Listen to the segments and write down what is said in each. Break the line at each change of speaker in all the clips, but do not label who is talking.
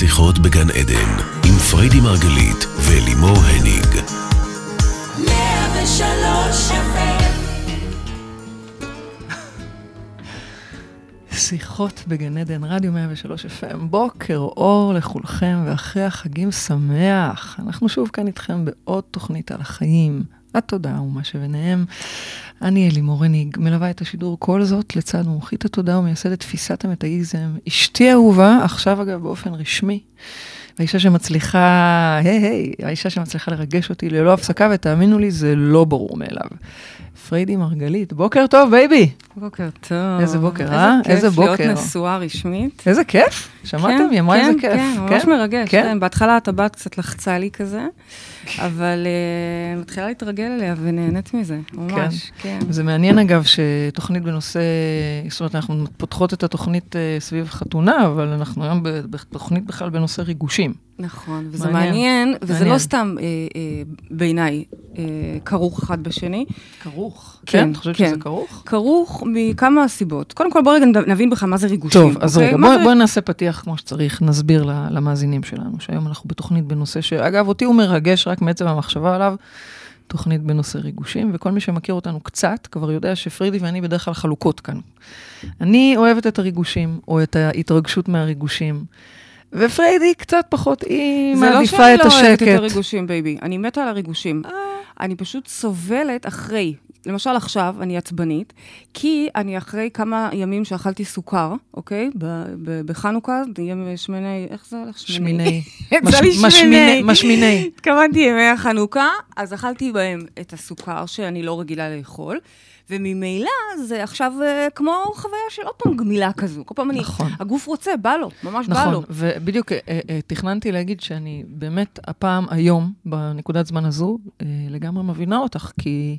שיחות בגן עדן, עם פריידי מרגלית ולימור הניג.
שיחות בגן עדן, רדיו 103 FM, בוקר אור לכולכם ואחרי החגים שמח. אנחנו שוב כאן איתכם בעוד תוכנית על החיים, התודעה ומה שביניהם. אני אלימור הניג, מלווה את השידור כל זאת לצד מומחית התודעה ומייסדת תפיסת המטאיזם. אשתי אהובה, עכשיו אגב באופן רשמי. האישה שמצליחה, היי היי, האישה שמצליחה לרגש אותי ללא הפסקה, ותאמינו לי, זה לא ברור מאליו. פריידי מרגלית, בוקר טוב, baby.
בוקר טוב.
איזה בוקר, אה? איזה בוקר.
איזה כיף להיות נשואה רשמית.
איזה כיף, שמעתם?
כן,
היא אמרה
כן,
איזה כיף.
כן, ממש מרגש.
כן?
כן, בהתחלה הטבעת קצת לחצה לי כזה, אבל אה, מתחילה להתרגל אליה ונהנית מזה, ממש, כן.
זה מעניין אגב שתוכנית בנושא, זאת אומרת, אנחנו פותחות את התוכנית אה, סביב חתונה, אבל אנחנו היום בתוכנית בכלל בנושא ריגושים.
נכון, וזה מעניין, מעניין וזה מעניין. לא סתם אה, אה, בעיניי אה, כרוך אחד בשני.
כרוך? כן, כן. את חושבת כן. שזה כרוך?
כרוך מכמה סיבות. קודם כל, בואו רגע נבין בכלל מה זה ריגושים.
טוב, אז אוקיי? רגע, בואי זה... בוא נעשה פתיח כמו שצריך, נסביר למאזינים שלנו, שהיום אנחנו בתוכנית בנושא שאגב, אותי הוא מרגש רק מעצם המחשבה עליו. תוכנית בנושא ריגושים, וכל מי שמכיר אותנו קצת, כבר יודע שפרידי ואני בדרך כלל חלוקות כאן. אני אוהבת את הריגושים, או את ההתרגשות מהריגושים. ופריידי קצת פחות, היא מעדיפה את השקט.
זה לא שאני לא אוהבת את הריגושים, baby. אני מתה על הריגושים. אה. אני פשוט סובלת אחרי. למשל עכשיו, אני עצבנית, כי אני אחרי כמה ימים שאכלתי סוכר, אוקיי? בחנוכה, זה יהיה שמיני, איך זה הולך?
שמיני.
שמיני.
משמיני.
התכוונתי ימי החנוכה, אז אכלתי בהם את הסוכר שאני לא רגילה לאכול. וממילא זה עכשיו אה, כמו חוויה של עוד פעם גמילה כזו. כל פעם נכון. אני, הגוף רוצה, בא לו, ממש
נכון,
בא לו.
נכון, ובדיוק uh, uh, תכננתי להגיד שאני באמת הפעם, היום, בנקודת זמן הזו, uh, לגמרי מבינה אותך, כי...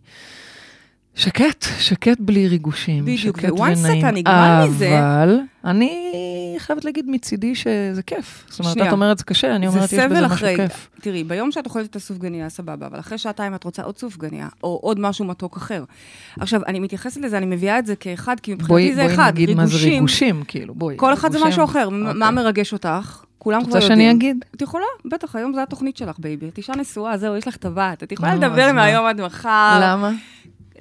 שקט, שקט בלי ריגושים.
בדיוק, וואנס אתה נגמר מזה...
אבל אני חייבת להגיד מצידי שזה כיף. זאת אומרת, את אומרת זה קשה, אני אומרת יש בזה משהו כיף.
תראי, ביום שאת אוכלת את הסופגניה, סבבה, אבל אחרי שעתיים את רוצה עוד סופגניה, או עוד משהו מתוק אחר. עכשיו, אני מתייחסת לזה, אני מביאה את זה כאחד, כי מבחינתי זה אחד, ריגושים.
בואי נגיד מה זה ריגושים, כאילו, בואי.
כל אחד זה משהו אחר, מה אוקיי. מרגש אותך? כולם כבר
יודעים. רוצה שאני אגיד?
את יכולה, בטח, היום זו התוכנית שלך, baby. את אישה נשואה, זהו, יש לך טבעת. את יכולה לדבר מהיום עד מחר.
למה?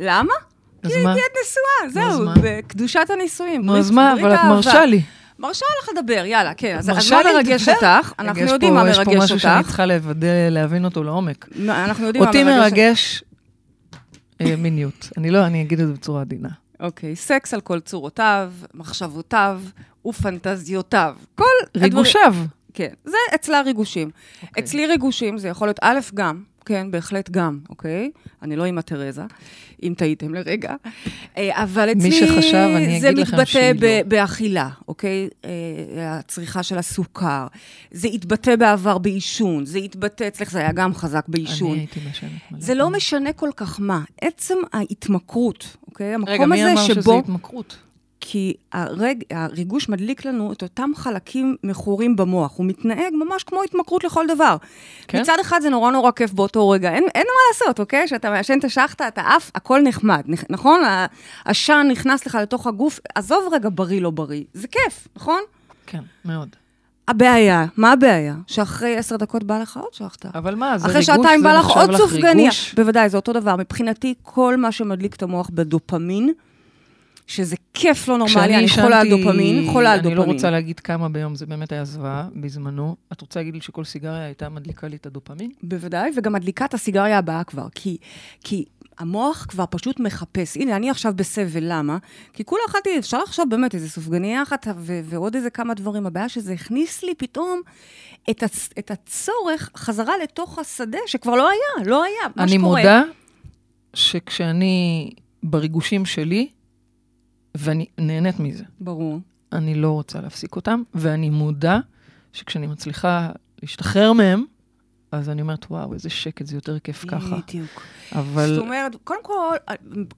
למה? כי הייתי את נשואה, זהו, בקדושת הנישואים.
נו, אז מה, אבל את מרשה לי.
מרשה לך לדבר, יאללה, כן. אז מה מרגש אותך? אנחנו יודעים מה מרגש אותך.
יש פה משהו שאני צריכה להבין אותו לעומק.
אנחנו יודעים מה
מרגש. אותי מרגש אה, מיניות. אני לא, אני אגיד את זה בצורה עדינה.
אוקיי, סקס על כל צורותיו, מחשבותיו ופנטזיותיו. כל...
ריגושיו.
כן, זה אצלה ריגושים. אוקיי. אצלי ריגושים זה יכול להיות א', גם, כן, בהחלט גם, אוקיי? אני לא אימא תרזה, אם טעיתם לרגע. אה, אבל אצלי...
מי שחשב, אני אגיד לכם שהיא לא.
זה מתבטא באכילה, אוקיי? אה, הצריכה של הסוכר. זה התבטא בעבר בעישון, זה התבטא, אצלך זה היה גם חזק בעישון.
אני הייתי
מלא. זה לא משנה כל כך מה. עצם ההתמכרות, אוקיי?
המקום רגע, הזה שבו... רגע, מי אמר שזה התמכרות?
כי הרג, הריגוש מדליק לנו את אותם חלקים מכורים במוח. הוא מתנהג ממש כמו התמכרות לכל דבר. כן? מצד אחד זה נורא נורא כיף באותו רגע, אין, אין מה לעשות, אוקיי? כשאתה מעשן את השחטה, אתה עף, הכל נחמד, נכון? העשן נכנס לך לתוך הגוף, עזוב רגע בריא לא בריא, זה כיף, נכון?
כן, מאוד.
הבעיה, מה הבעיה? שאחרי עשר דקות בא לך עוד שחטה.
אבל מה, זה
ריגוש, אחרי שעתיים בא לך עוד סופגניה. בוודאי, זה אותו דבר. מבחינתי, כל מה שמדליק את המוח בדופמין, שזה כיף לא נורמלי, אני חולה על דופמין, חולה על דופמין.
אני לא רוצה להגיד כמה ביום, זה באמת היה זוועה בזמנו. את רוצה להגיד לי שכל סיגריה הייתה מדליקה לי את הדופמין?
בוודאי, וגם מדליקה את הסיגריה הבאה כבר, כי, כי המוח כבר פשוט מחפש. הנה, אני עכשיו בסבל, למה? כי כולה אכלתי, אפשר עכשיו באמת איזה סופגניה אחת ו- ועוד איזה כמה דברים. הבעיה שזה הכניס לי פתאום את, הצ- את הצורך חזרה לתוך השדה שכבר לא היה, לא היה, מה
שקורה.
אני
מודה שכשאני בריגושים שלי, ואני נהנית מזה.
ברור.
אני לא רוצה להפסיק אותם, ואני מודה שכשאני מצליחה להשתחרר מהם, אז אני אומרת, וואו, איזה שקט, זה יותר כיף ככה.
בדיוק.
אבל...
זאת אומרת, קודם כל,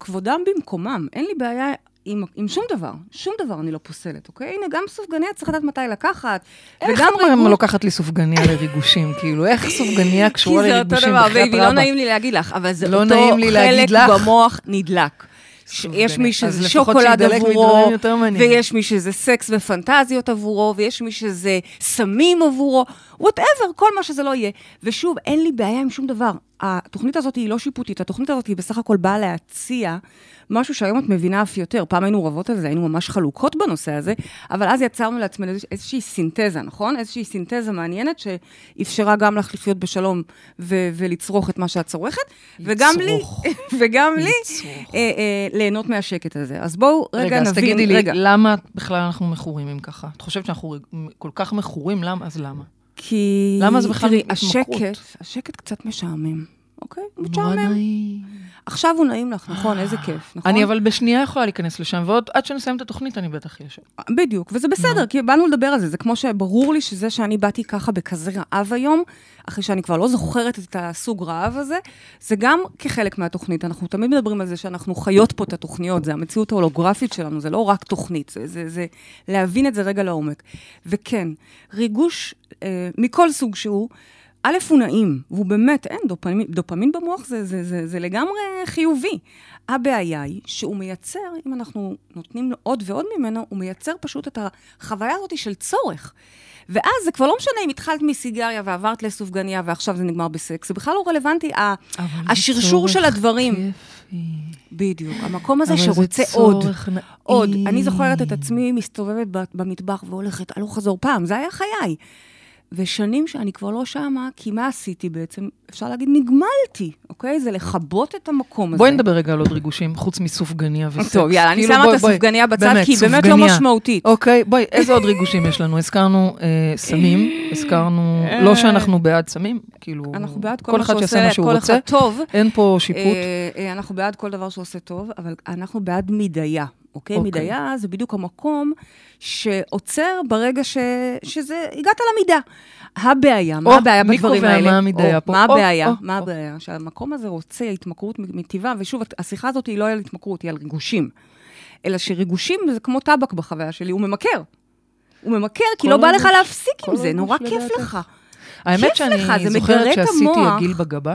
כבודם במקומם, אין לי בעיה עם, עם שום דבר, שום דבר אני לא פוסלת, אוקיי? הנה, גם סופגניה צריך לדעת מתי לקחת.
איך וגם ריגוש... לוקחת לי סופגניה לריגושים? כאילו, איך סופגניה קשורה לריגושים
כי זה אותו דבר, baby, לא נעים לי להגיד לך, אבל זה לא אותו חלק במוח נדלק. יש מי שזה שוקולד עבורו. ויש מי שזה סקס ופנטזיות עבורו, ויש מי שזה סמים עבורו, whatever, כל מה שזה לא יהיה. ושוב, אין לי בעיה עם שום דבר. התוכנית הזאת היא לא שיפוטית, התוכנית הזאת היא בסך הכל באה להציע משהו שהיום את מבינה אף יותר. פעם היינו רבות על זה, היינו ממש חלוקות בנושא הזה, אבל אז יצרנו לעצמנו איזוש- איזושהי סינתזה, נכון? איזושהי סינתזה מעניינת שאפשרה גם לך לחיות בשלום ו- ולצרוך את מה שאת צורכת, וגם לי. וגם לי. אה, אה, ליהנות מהשקט הזה. אז בואו רגע,
רגע, אז
נבין,
תגידי לי,
רגע,
למה בכלל אנחנו מכורים אם ככה? את חושבת שאנחנו כל כך מכורים? למה? אז למה?
כי...
למה זה בכלל התמכרות?
השקט, השקט קצת משעמם, אוקיי? משעמם. עכשיו הוא נעים לך, נכון? איזה כיף, נכון?
אני אבל בשנייה יכולה להיכנס לשם, ועוד עד שנסיים את התוכנית אני בטח אהיה שם.
בדיוק, וזה בסדר, כי באנו לדבר על זה. זה כמו שברור לי שזה שאני באתי ככה בכזה רעב היום, אחרי שאני כבר לא זוכרת את הסוג רעב הזה, זה גם כחלק מהתוכנית. אנחנו תמיד מדברים על זה שאנחנו חיות פה את התוכניות, זה המציאות ההולוגרפית שלנו, זה לא רק תוכנית, זה, זה, זה להבין את זה רגע לעומק. וכן, ריגוש אה, מכל סוג שהוא, א', הוא נעים, והוא באמת, אין, דופמין, דופמין במוח זה, זה, זה, זה לגמרי חיובי. הבעיה היא שהוא מייצר, אם אנחנו נותנים לו עוד ועוד ממנו, הוא מייצר פשוט את החוויה הזאת של צורך. ואז זה כבר לא משנה אם התחלת מסיגריה ועברת לסופגניה ועכשיו זה נגמר בסקס, זה בכלל לא רלוונטי. השרשור של הדברים.
כיפי.
בדיוק, המקום הזה שרוצה עוד.
נעים.
עוד. אני זוכרת את עצמי מסתובבת במטבח והולכת הלוך חזור פעם, זה היה חיי. ושנים שאני כבר לא שמה, כי מה עשיתי בעצם? אפשר להגיד, נגמלתי, אוקיי? זה לכבות את המקום הזה.
בואי נדבר רגע על עוד ריגושים, חוץ מסופגניה וסקס.
טוב, יאללה, אני
כאילו,
שמה
בואי-
את הסופגניה בצד,
באמת,
כי היא באמת לא. משמעותית.
אוקיי, בואי, איזה עוד ריגושים יש לנו? הזכרנו אה, סמים, הזכרנו, לא שאנחנו בעד סמים, כאילו,
אנחנו בעד כל,
כל אחד
שעושה
מה שהוא
כל
רוצה,
אחד טוב.
אין פה שיפוט.
אה, אה, אנחנו בעד כל דבר שעושה טוב, אבל אנחנו בעד מידיה, אוקיי?
אוקיי.
מידיה זה בדיוק המקום שעוצר ברגע ש... שזה, הגעת למידה. הבעיה, מה
או,
הבעיה
מי
בדברים
קובע
האלה?
מה המידיה פה?
מה הבעיה?
או,
מה
או.
הבעיה? שהמקום הזה רוצה התמכרות מטבעה, ושוב, השיחה הזאת היא לא על התמכרות, היא על ריגושים. אלא שריגושים זה כמו טבק בחוויה שלי, הוא ממכר. הוא ממכר, כי לא בא לך להפסיק עם זה, נורא כיף. לך.
האמת שאני זוכרת שעשיתי. עגיל בגבה,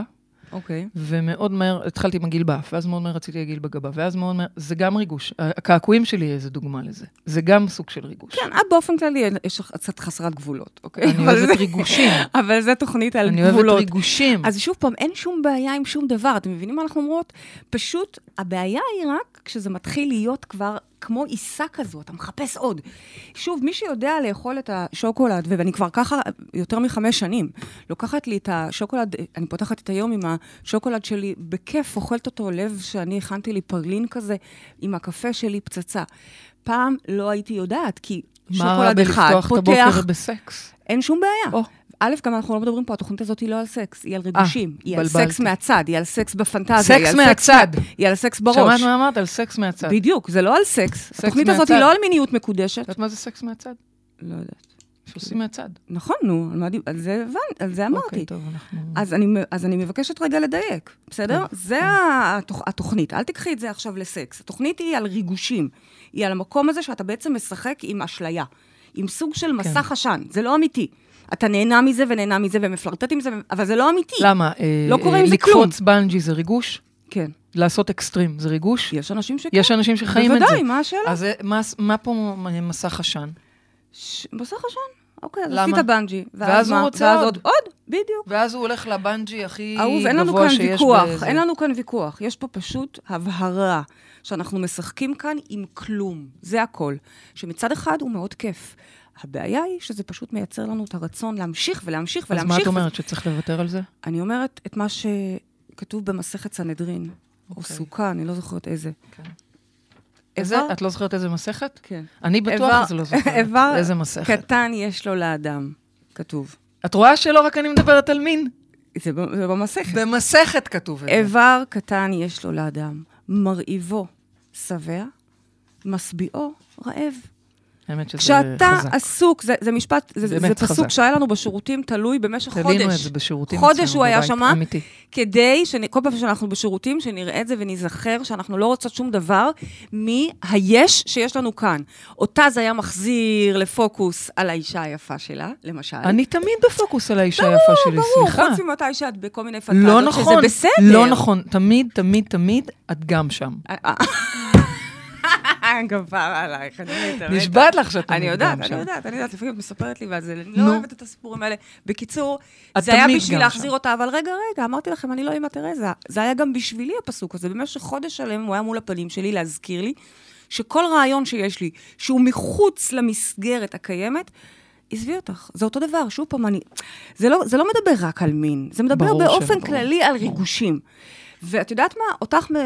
אוקיי.
ומאוד מהר, התחלתי עם עגיל באף, ואז מאוד מהר רציתי עגיל בגבה, ואז מאוד מהר, זה גם ריגוש. הקעקועים שלי איזה דוגמה לזה. זה גם סוג של ריגוש.
כן, את באופן כללי, יש לך קצת חסרת גבולות, אוקיי?
אני
אבל
אוהבת
זה-
ריגושים.
אבל זו תוכנית על
אני
גבולות.
אוהבת ריגושים.
אז שוב פעם, אין שום בעיה עם שום דבר. אתם מבינים מה אנחנו אומרות? פשוט, הבעיה היא רק כשזה מתחיל להיות כבר כמו עיסה כזו, אתה מחפש עוד. שוב, מי שיודע לאכול את השוקולד, ואני כבר ככה יותר מחמש שנים, לוקחת לי את השוקולד, אני פותחת את היום עם השוקולד שלי, בכיף, אוכלת אותו לב שאני הכנתי לי פרלין כזה, עם הקפה שלי פצצה. פעם לא הייתי יודעת, כי
מה רע
שוקולד אחד
בלפתוח את
פותח,
הבוקר בסקס?
אין שום בעיה.
או.
א', גם אנחנו לא מדברים פה, התוכנית הזאת היא לא על סקס, היא על ריגושים. היא על. סקס מהצד, היא על סקס בפנטזיה.
סקס מהצד.
היא על סקס בראש.
שמעת מה אמרת? על סקס מהצד.
בדיוק, זה לא על סקס.
סקס
התוכנית הזאת
מהצד.
היא לא על מיניות מקודשת.
את יודעת מה זה סקס מהצד?
לא יודעת.
שעושים מהצד.
נכון, נו, על מה דיב- על זה הבנתי, על זה אמרתי.
אוקיי, טוב, אנחנו...
אז אני, אז אני מבקשת רגע לדייק, בסדר? זה התוכ, התוכנית, אל תיקחי את זה עכשיו לסקס. התוכנית היא על ריגושים. היא על המקום הזה שאתה בעצם משחק עם אשליה, עם סוג של מסך עשן, זה לא אמיתי. אתה נהנה מזה ונהנה מזה ומפלרטט עם זה, אבל זה לא אמיתי.
למה? אה,
לא קורה
אה,
עם זה
לקפוץ בנג'י זה ריגוש?
כן.
לעשות אקסטרים זה ריגוש?
יש אנשים שכן.
יש אנשים שחיים את זה.
בוודאי, מה השאלה?
אז זה- מה- מה פה מסך עשן?
ש- מסך עשן. אוקיי, אז? עשית בנג'י.
ואז הוא
מה?
רוצה
ואז
עוד.
עוד, בדיוק.
ואז הוא הולך לבנג'י הכי
אהוב, אין לנו
גבוה
כאן
שיש
ויכוח,
בזה.
אין לנו כאן ויכוח. יש פה פשוט הבהרה שאנחנו משחקים כאן עם כלום. זה הכל. שמצד אחד הוא מאוד כיף. הבעיה היא שזה פשוט מייצר לנו את הרצון להמשיך ולהמשיך
אז
ולהמשיך.
מה את אומרת, שצריך לוותר על זה?
אני אומרת את מה שכתוב במסכת סנהדרין, או
אוקיי.
סוכה, אני לא זוכרת איזה.
כן.
איבר-
איזה? את לא זוכרת איזה מסכת?
כן.
אני בטוח
איבר-
לא זוכרת.
איבר
איזה מסכת.
קטן יש לו לאדם, כתוב.
את רואה שלא רק אני מדברת על מין?
זה זה במסכת.
במסכת כתוב את זה.
איבר קטן יש לו לאדם, מרעיבו שבע, משביעו רעב.
האמת שזה
כשאתה
חזק.
עסוק, זה, זה משפט, זה, זה
באמת
פסוק
חזק.
שהיה לנו בשירותים, תלוי במשך חודש.
תלינו את זה בשירותים
חודש הוא היה
אמיתי.
כדי, שכל פעם שאנחנו בשירותים, שנראה את זה וניזכר שאנחנו לא רוצות שום דבר מהיש שיש לנו כאן. אותה זה היה מחזיר לפוקוס על האישה היפה שלה, למשל.
אני תמיד בפוקוס על האישה היפה שלי,
ברור,
סליחה.
חוץ ממתי שאת בכל מיני פנטזיות,
לא נכון,
שזה בסדר.
לא נכון. תמיד, תמיד, תמיד, את גם שם.
אה. כפרה עלייך, אני מתה.
נשבעת לך שאתה
אני יודעת,
שם.
אני יודעת, אני יודעת, לפעמים את מספרת לי, ואז אני. לא אוהבת את הסיפורים האלה. בקיצור, זה היה בשביל להחזיר
שם.
אותה, אבל רגע, רגע, אמרתי לכם, אני לא אימא תרזה. זה היה גם בשבילי הפסוק הזה. במשך חודש שלם הוא היה מול הפנים שלי להזכיר לי שכל רעיון שיש לי, שהוא מחוץ למסגרת הקיימת, עזבי אותך, זה אותו דבר, שוב פעם, אני... זה לא, זה לא מדבר רק על מין, זה מדבר באופן
שלא.
כללי על ריגושים. ואת יודעת מה? אותך אה, אה,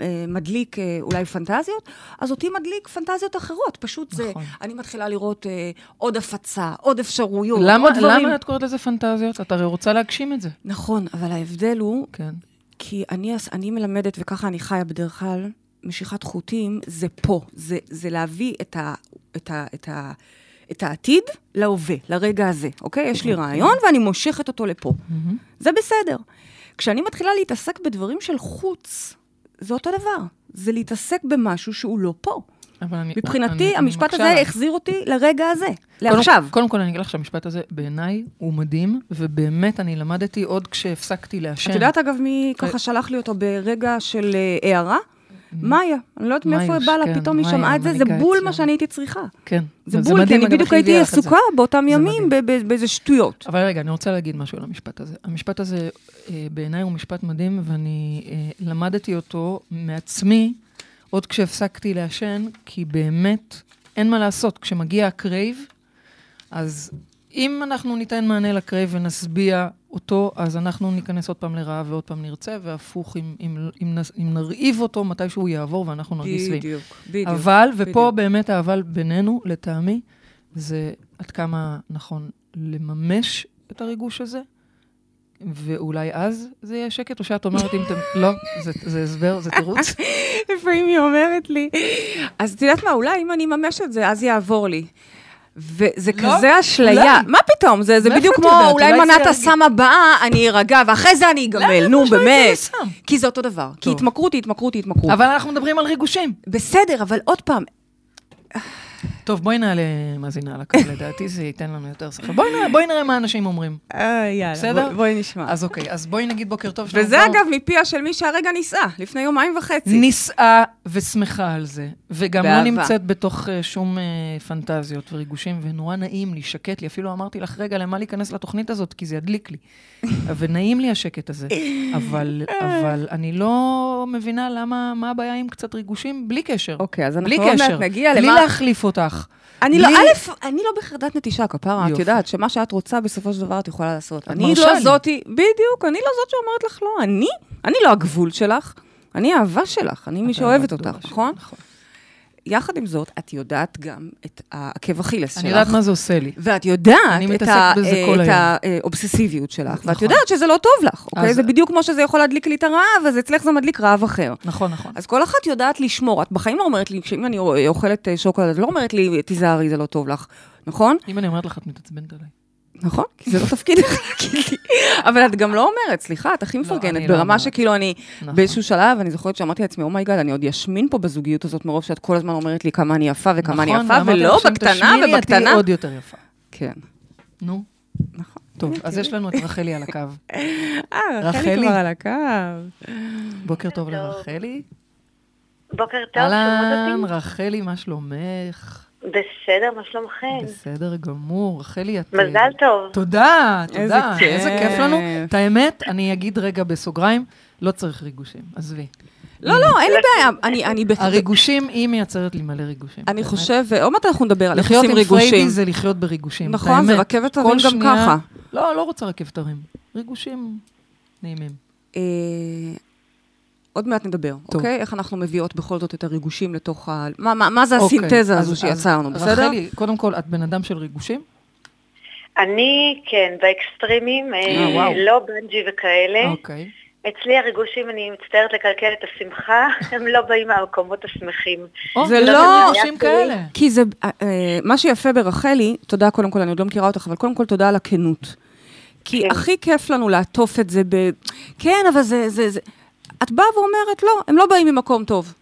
אה, מדליק אולי פנטזיות, אז אותי מדליק פנטזיות אחרות. פשוט זה,
נכון.
אני מתחילה לראות אה, עוד הפצה, עוד אפשרויות,
למה,
עוד דברים.
למה את קוראת לזה פנטזיות? את הרי רוצה להגשים את זה.
נכון, אבל ההבדל הוא,
כן.
כי אני, אני מלמדת, וככה אני חיה בדרך כלל, משיכת חוטים זה פה, זה, זה להביא את, ה, את, ה, את, ה, את העתיד להווה, לרגע הזה, אוקיי? יש לי רעיון ואני מושכת אותו לפה. זה בסדר. כשאני מתחילה להתעסק בדברים של חוץ, זה אותו דבר. זה להתעסק במשהו שהוא לא פה.
אבל אני...
מבחינתי,
אני- אני
המשפט
מקשה
הזה
עליו.
החזיר אותי לרגע הזה,
קודם-
לעכשיו.
קודם כל, אני אגיד לך שהמשפט הזה, בעיניי, הוא מדהים, ובאמת, אני למדתי עוד כשהפסקתי לעשן.
את יודעת, אגב, מי ככה שלח לי אותו ברגע של אה, הערה? מאיה. אני לא יודעת מאיפה
מאיוש,
בא לה,
כן,
פתאום היא שמעה את זה, זה בול. מה שאני הייתי צריכה.
כן.
זה בול, כי אני בדיוק
היא
הייתי. עסוקה באותם ימים באיזה שטויות.
אבל רגע, אני רוצה להגיד משהו על המשפט הזה. המשפט הזה, אה, בעיניי הוא משפט מדהים, ואני אה, למדתי אותו מעצמי עוד כשהפסקתי לעשן, כי באמת אין מה לעשות. כשמגיע ה craving, אז אם אנחנו ניתן מענה ל craving ונסביע אותו, אז אנחנו ניכנס עוד פעם לרעב ועוד פעם נרצה, והפוך, אם, אם, אם, אם נרעיב אותו, מתי שהוא יעבור ואנחנו נרגיש שבעים.
בדיוק, בדיוק.
אבל, ופה
בדיוק.
באמת האבל בינינו, לטעמי, זה עד כמה נכון לממש את הריגוש הזה, ואולי אז זה יהיה שקט, או שאת אומרת אם אתם... לא, זה, זה הסבר, זה תירוץ.
לפעמים היא אומרת לי, אז את יודעת מה, אולי אם אני אממש את זה, אז יעבור לי. וזה
לא,
כזה אשליה.
אולי.
מה פתאום? זה, זה
מאיפה
בדיוק כמו,
יודעת?
אולי מנת. הסם הבאה, אני ארגע, ואחרי זה אני אגמל. נו, באמת. כי זה אותו דבר. כי
טוב.
התמכרות היא התמכרות היא התמכרות.
אבל אנחנו מדברים על ריגושים.
בסדר, אבל עוד פעם,
טוב, בואי נעלה מאזינה על הקו, לדעתי זה ייתן לנו יותר שכל. בואי בואי נראה מה אנשים אומרים.
אה, יאללה,
בסדר?
בוא- בואי נשמע.
אז אוקיי, אז בואי נגיד בוקר טוב.
וזה
כבר-
אגב מפיה של מי שהרגע נישאה, לפני יומיים וחצי.
נישאה ושמחה על זה, וגם לא
באהבה.
נמצאת בתוך אה, שום אה, פנטזיות וריגושים, ונורא נעים לי, שקט לי. אפילו אמרתי לך, רגע, למה להיכנס לתוכנית הזאת? כי זה ידליק לי. ונעים לי השקט הזה. אבל, אבל אני לא מבינה למה, מה הבעיה עם קצת ריגושים, בלי קשר.
אוקיי, אז
בלי
אנחנו עוד מעט. נגיע
בלי
למה...
להחליף אותך.
אני לא,
בלי-
א', אני לא בחרדת נטישה, כפרה, את. יודעת שמה שאת רוצה בסופו של דבר את יכולה לעשות. אני לא. זאתי, בדיוק, אני לא זאת שאומרת לך לא, אני, אני לא הגבול שלך, אני האהבה שלך, אני מי שאוהבת אותך, נכון?
נכון.
יחד עם זאת, את יודעת גם את העקב אכילס שלך.
אני יודעת מה זה עושה לי.
ואת יודעת את, ה. האובססיביות שלך, ואת
נכון.
יודעת שזה לא טוב לך, אוקיי?
אז-
זה בדיוק כמו שזה יכול להדליק לי את הרעב, אז אצלך זה מדליק רעב אחר.
נכון, נכון.
אז כל אחת יודעת לשמור. את בחיים לא אומרת לי, כשאם אני אוכלת שוקולד, את לא אומרת לי, תיזהרי, זה לא טוב לך, נכון?
אם אני אומרת לך, את מתעצבנת עליי.
נכון, כי זה לא תפקידך להגיד לי. אבל את גם לא אומרת, סליחה, את הכי
אני
מפרגנת,
לא
ברמה. שכאילו אני,
נכון.
באיזשהו שלב, אני זוכרת שאמרתי לעצמי, oh my god, אני עוד אשמין פה בזוגיות הזאת, מרוב שאת כל הזמן אומרת לי כמה אני יפה וכמה אני
נכון,
יפה, ולא
לך שאם
בקטנה
תשמיני, את תהיי
ובקטנה.
עוד יותר יפה.
כן,
נו,
נכון.
טוב, אז יש לנו את רחלי על הקו.
אה,
רחלי?
כבר על הקו.
בוקר טוב. לרחלי.
בוקר טוב,
אהלן,
שומעות אותי?
רחלי, מה שלומך?
בסדר, מה שלומכם?
בסדר גמור. רחלי, את...
מזל טוב.
תודה,
איזה
תודה.
כיף.
איזה כיף לנו. את האמת, אני אגיד רגע בסוגריים, לא צריך ריגושים, עזבי.
לא, לא, אין לי בעיה. אני, אני,
הריגושים, היא מייצרת לי מלא ריגושים.
אני. חושב, ועוד מעט אנחנו נדבר על איך
לחיות
עושים
עם
ריגושים.
פריידי זה לחיות בריגושים.
נכון, זה. רכבת
כל
הרים גם ככה.
לא, לא רוצה רכבת הרים. ריגושים נעימים.
עוד מעט נדבר,
טוב.
אוקיי? איך אנחנו מביאות בכל זאת את הריגושים לתוך ה... מה, מה, מה זה
אוקיי,
הסינתזה
אז-
הזו
אז
שיצרנו, בסדר?
רחלי, קודם כל, את בן אדם של ריגושים?
אני, כן, ב extreme-ים,
אה, אה.
לא בנג'י וכאלה.
אוקיי.
אצלי הריגושים, אני מצטערת לקלקל את השמחה, הם לא באים מהמקומות השמחים.
או,
זה לא-
ריגושים כאלה.
כי זה, אה, אה, מה שיפה ברחלי, תודה קודם כל, אני עוד לא מכירה אותך, אבל קודם כל תודה על הכנות. כי
כן.
הכי כיף לנו לעטוף את זה ב... כן, אבל זה, זה, זה... את באה ואומרת, לא, הם לא באים ממקום טוב.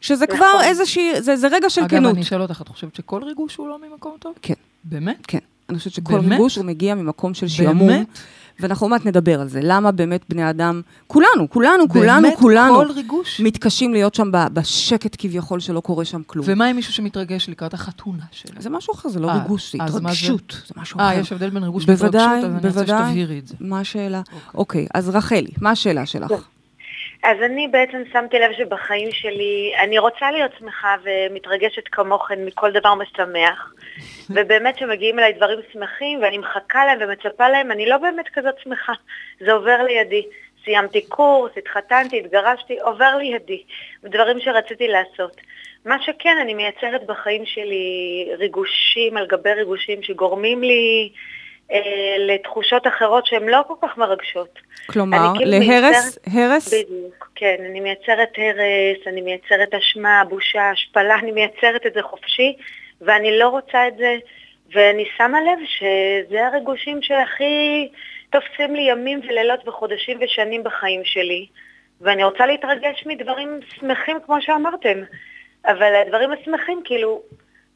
שזה
נכון.
כבר איזושהי, זה, זה רגע של
אגב,
כנות.
אני אשאל אותך, את חושבת שכל ריגוש הוא לא ממקום טוב?
כן.
באמת?
כן. אני חושבת שכל
באמת?
ריגוש הוא מגיע ממקום של שעמום.
באמת?
ואנחנו עוד מעט נדבר על זה. למה באמת בני אדם, כולנו, כולנו, כולנו,
באמת
כולנו,
כל ריגוש?
מתקשים להיות שם ב- בשקט כביכול שלא קורה שם כלום.
ומה עם מישהו שמתרגש לקראת החתונה שלו?
זה משהו אחר, זה לא
אה,
ריגוש, זה
מה זה?
התרגשות. זה משהו
אה,
אחר.
יש הבדל בין ריגוש
בוודאי,
והתרגשות, אז אני רוצה
בוודאי.
שתבהירי את זה.
מה השאלה? אוקיי, אז רחלי, מה השאלה שלך?
אז אני בעצם שמתי לב שבחיים שלי, אני רוצה להיות שמחה ומתרגשת כמוכן מכל דבר משמח, ובאמת שמגיעים אליי דברים שמחים ואני מחכה להם ומצפה להם, אני לא באמת כזאת שמחה, זה עובר לידי. סיימתי קורס, התחתנתי, התגרשתי, עובר לידי, דברים שרציתי לעשות. מה שכן, אני מייצרת בחיים שלי ריגושים על גבי ריגושים שגורמים לי לתחושות אחרות שהן לא כל כך מרגשות.
כלומר,
כאילו
להרס,
מייצרת-
הרס,
בדיוק, כן, אני מייצרת הרס, אני מייצרת אשמה, בושה, השפלה, אני מייצרת את זה חופשי, ואני לא רוצה את זה, ואני שמה לב שזה הריגושים שהכי תופסים לי ימים ולילות וחודשים ושנים בחיים שלי, ואני רוצה להתרגש מדברים שמחים כמו שאמרתם, אבל הדברים השמחים כאילו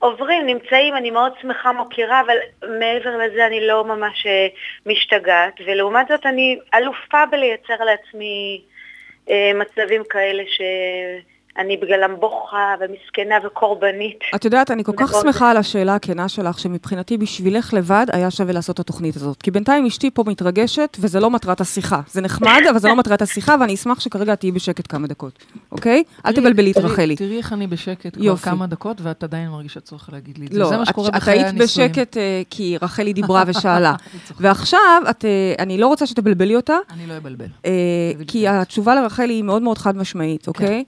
עוברים, נמצאים, אני מאוד שמחה, מוקירה, אבל מעבר לזה אני לא ממש אה, משתגעת, ולעומת זאת אני אלופה בלייצר לעצמי אה, מצבים כאלה שאני בגללם בוכה ומסכנה וקורבנית.
את יודעת, אני כל כך. שמחה על השאלה הכנה שלך, שמבחינתי בשבילך לבד היה שווה לעשות את התוכנית הזאת. כי בינתיים אשתי פה מתרגשת, וזה לא מטרת השיחה. זה נחמד, אבל זה לא מטרת השיחה, ואני אשמח שכרגע תהיי בשקט כמה דקות, אוקיי? אל תבלבלי את רחלי.
תראי איך אני בשקט כבר. כמה דקות, ואת עדיין מרגישה צורך להגיד לי את זה.
לא,
זה מה
את-
שקורה
את
בחיי
היית
הנישואים.
בשקט אה, כי רחלי דיברה ושאלה.
אני.
ועכשיו, את, אה, אני לא רוצה שתבלבלי אותה,
אני לא אבלבל.
אה, כי
את.
התשובה לרחלי היא מאוד מאוד חד משמעית, אוקיי?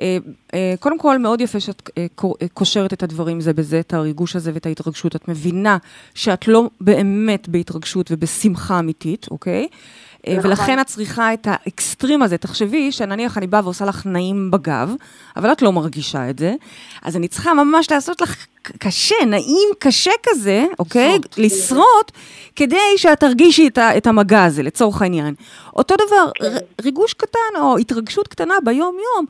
אה, אה, קודם כל, מאוד יפה שאת אה, קו- קושרת את הדברים זה בזה, את הריגוש הזה ואת ההתרגשות. את מבינה שאת לא באמת בהתרגשות ובשמחה אמיתית, אוקיי?
נכון.
ולכן את צריכה את האקסטרים הזה. תחשבי שנניח אני באה ועושה לך נעים בגב, אבל את לא מרגישה את זה, אז אני צריכה ממש לעשות לך קשה, נעים קשה כזה, אוקיי?
לשרוט.
כדי שאת תרגישי את, ה, את המגע הזה, לצורך העניין. אותו דבר, ר, ריגוש קטן או התרגשות קטנה ביום-יום,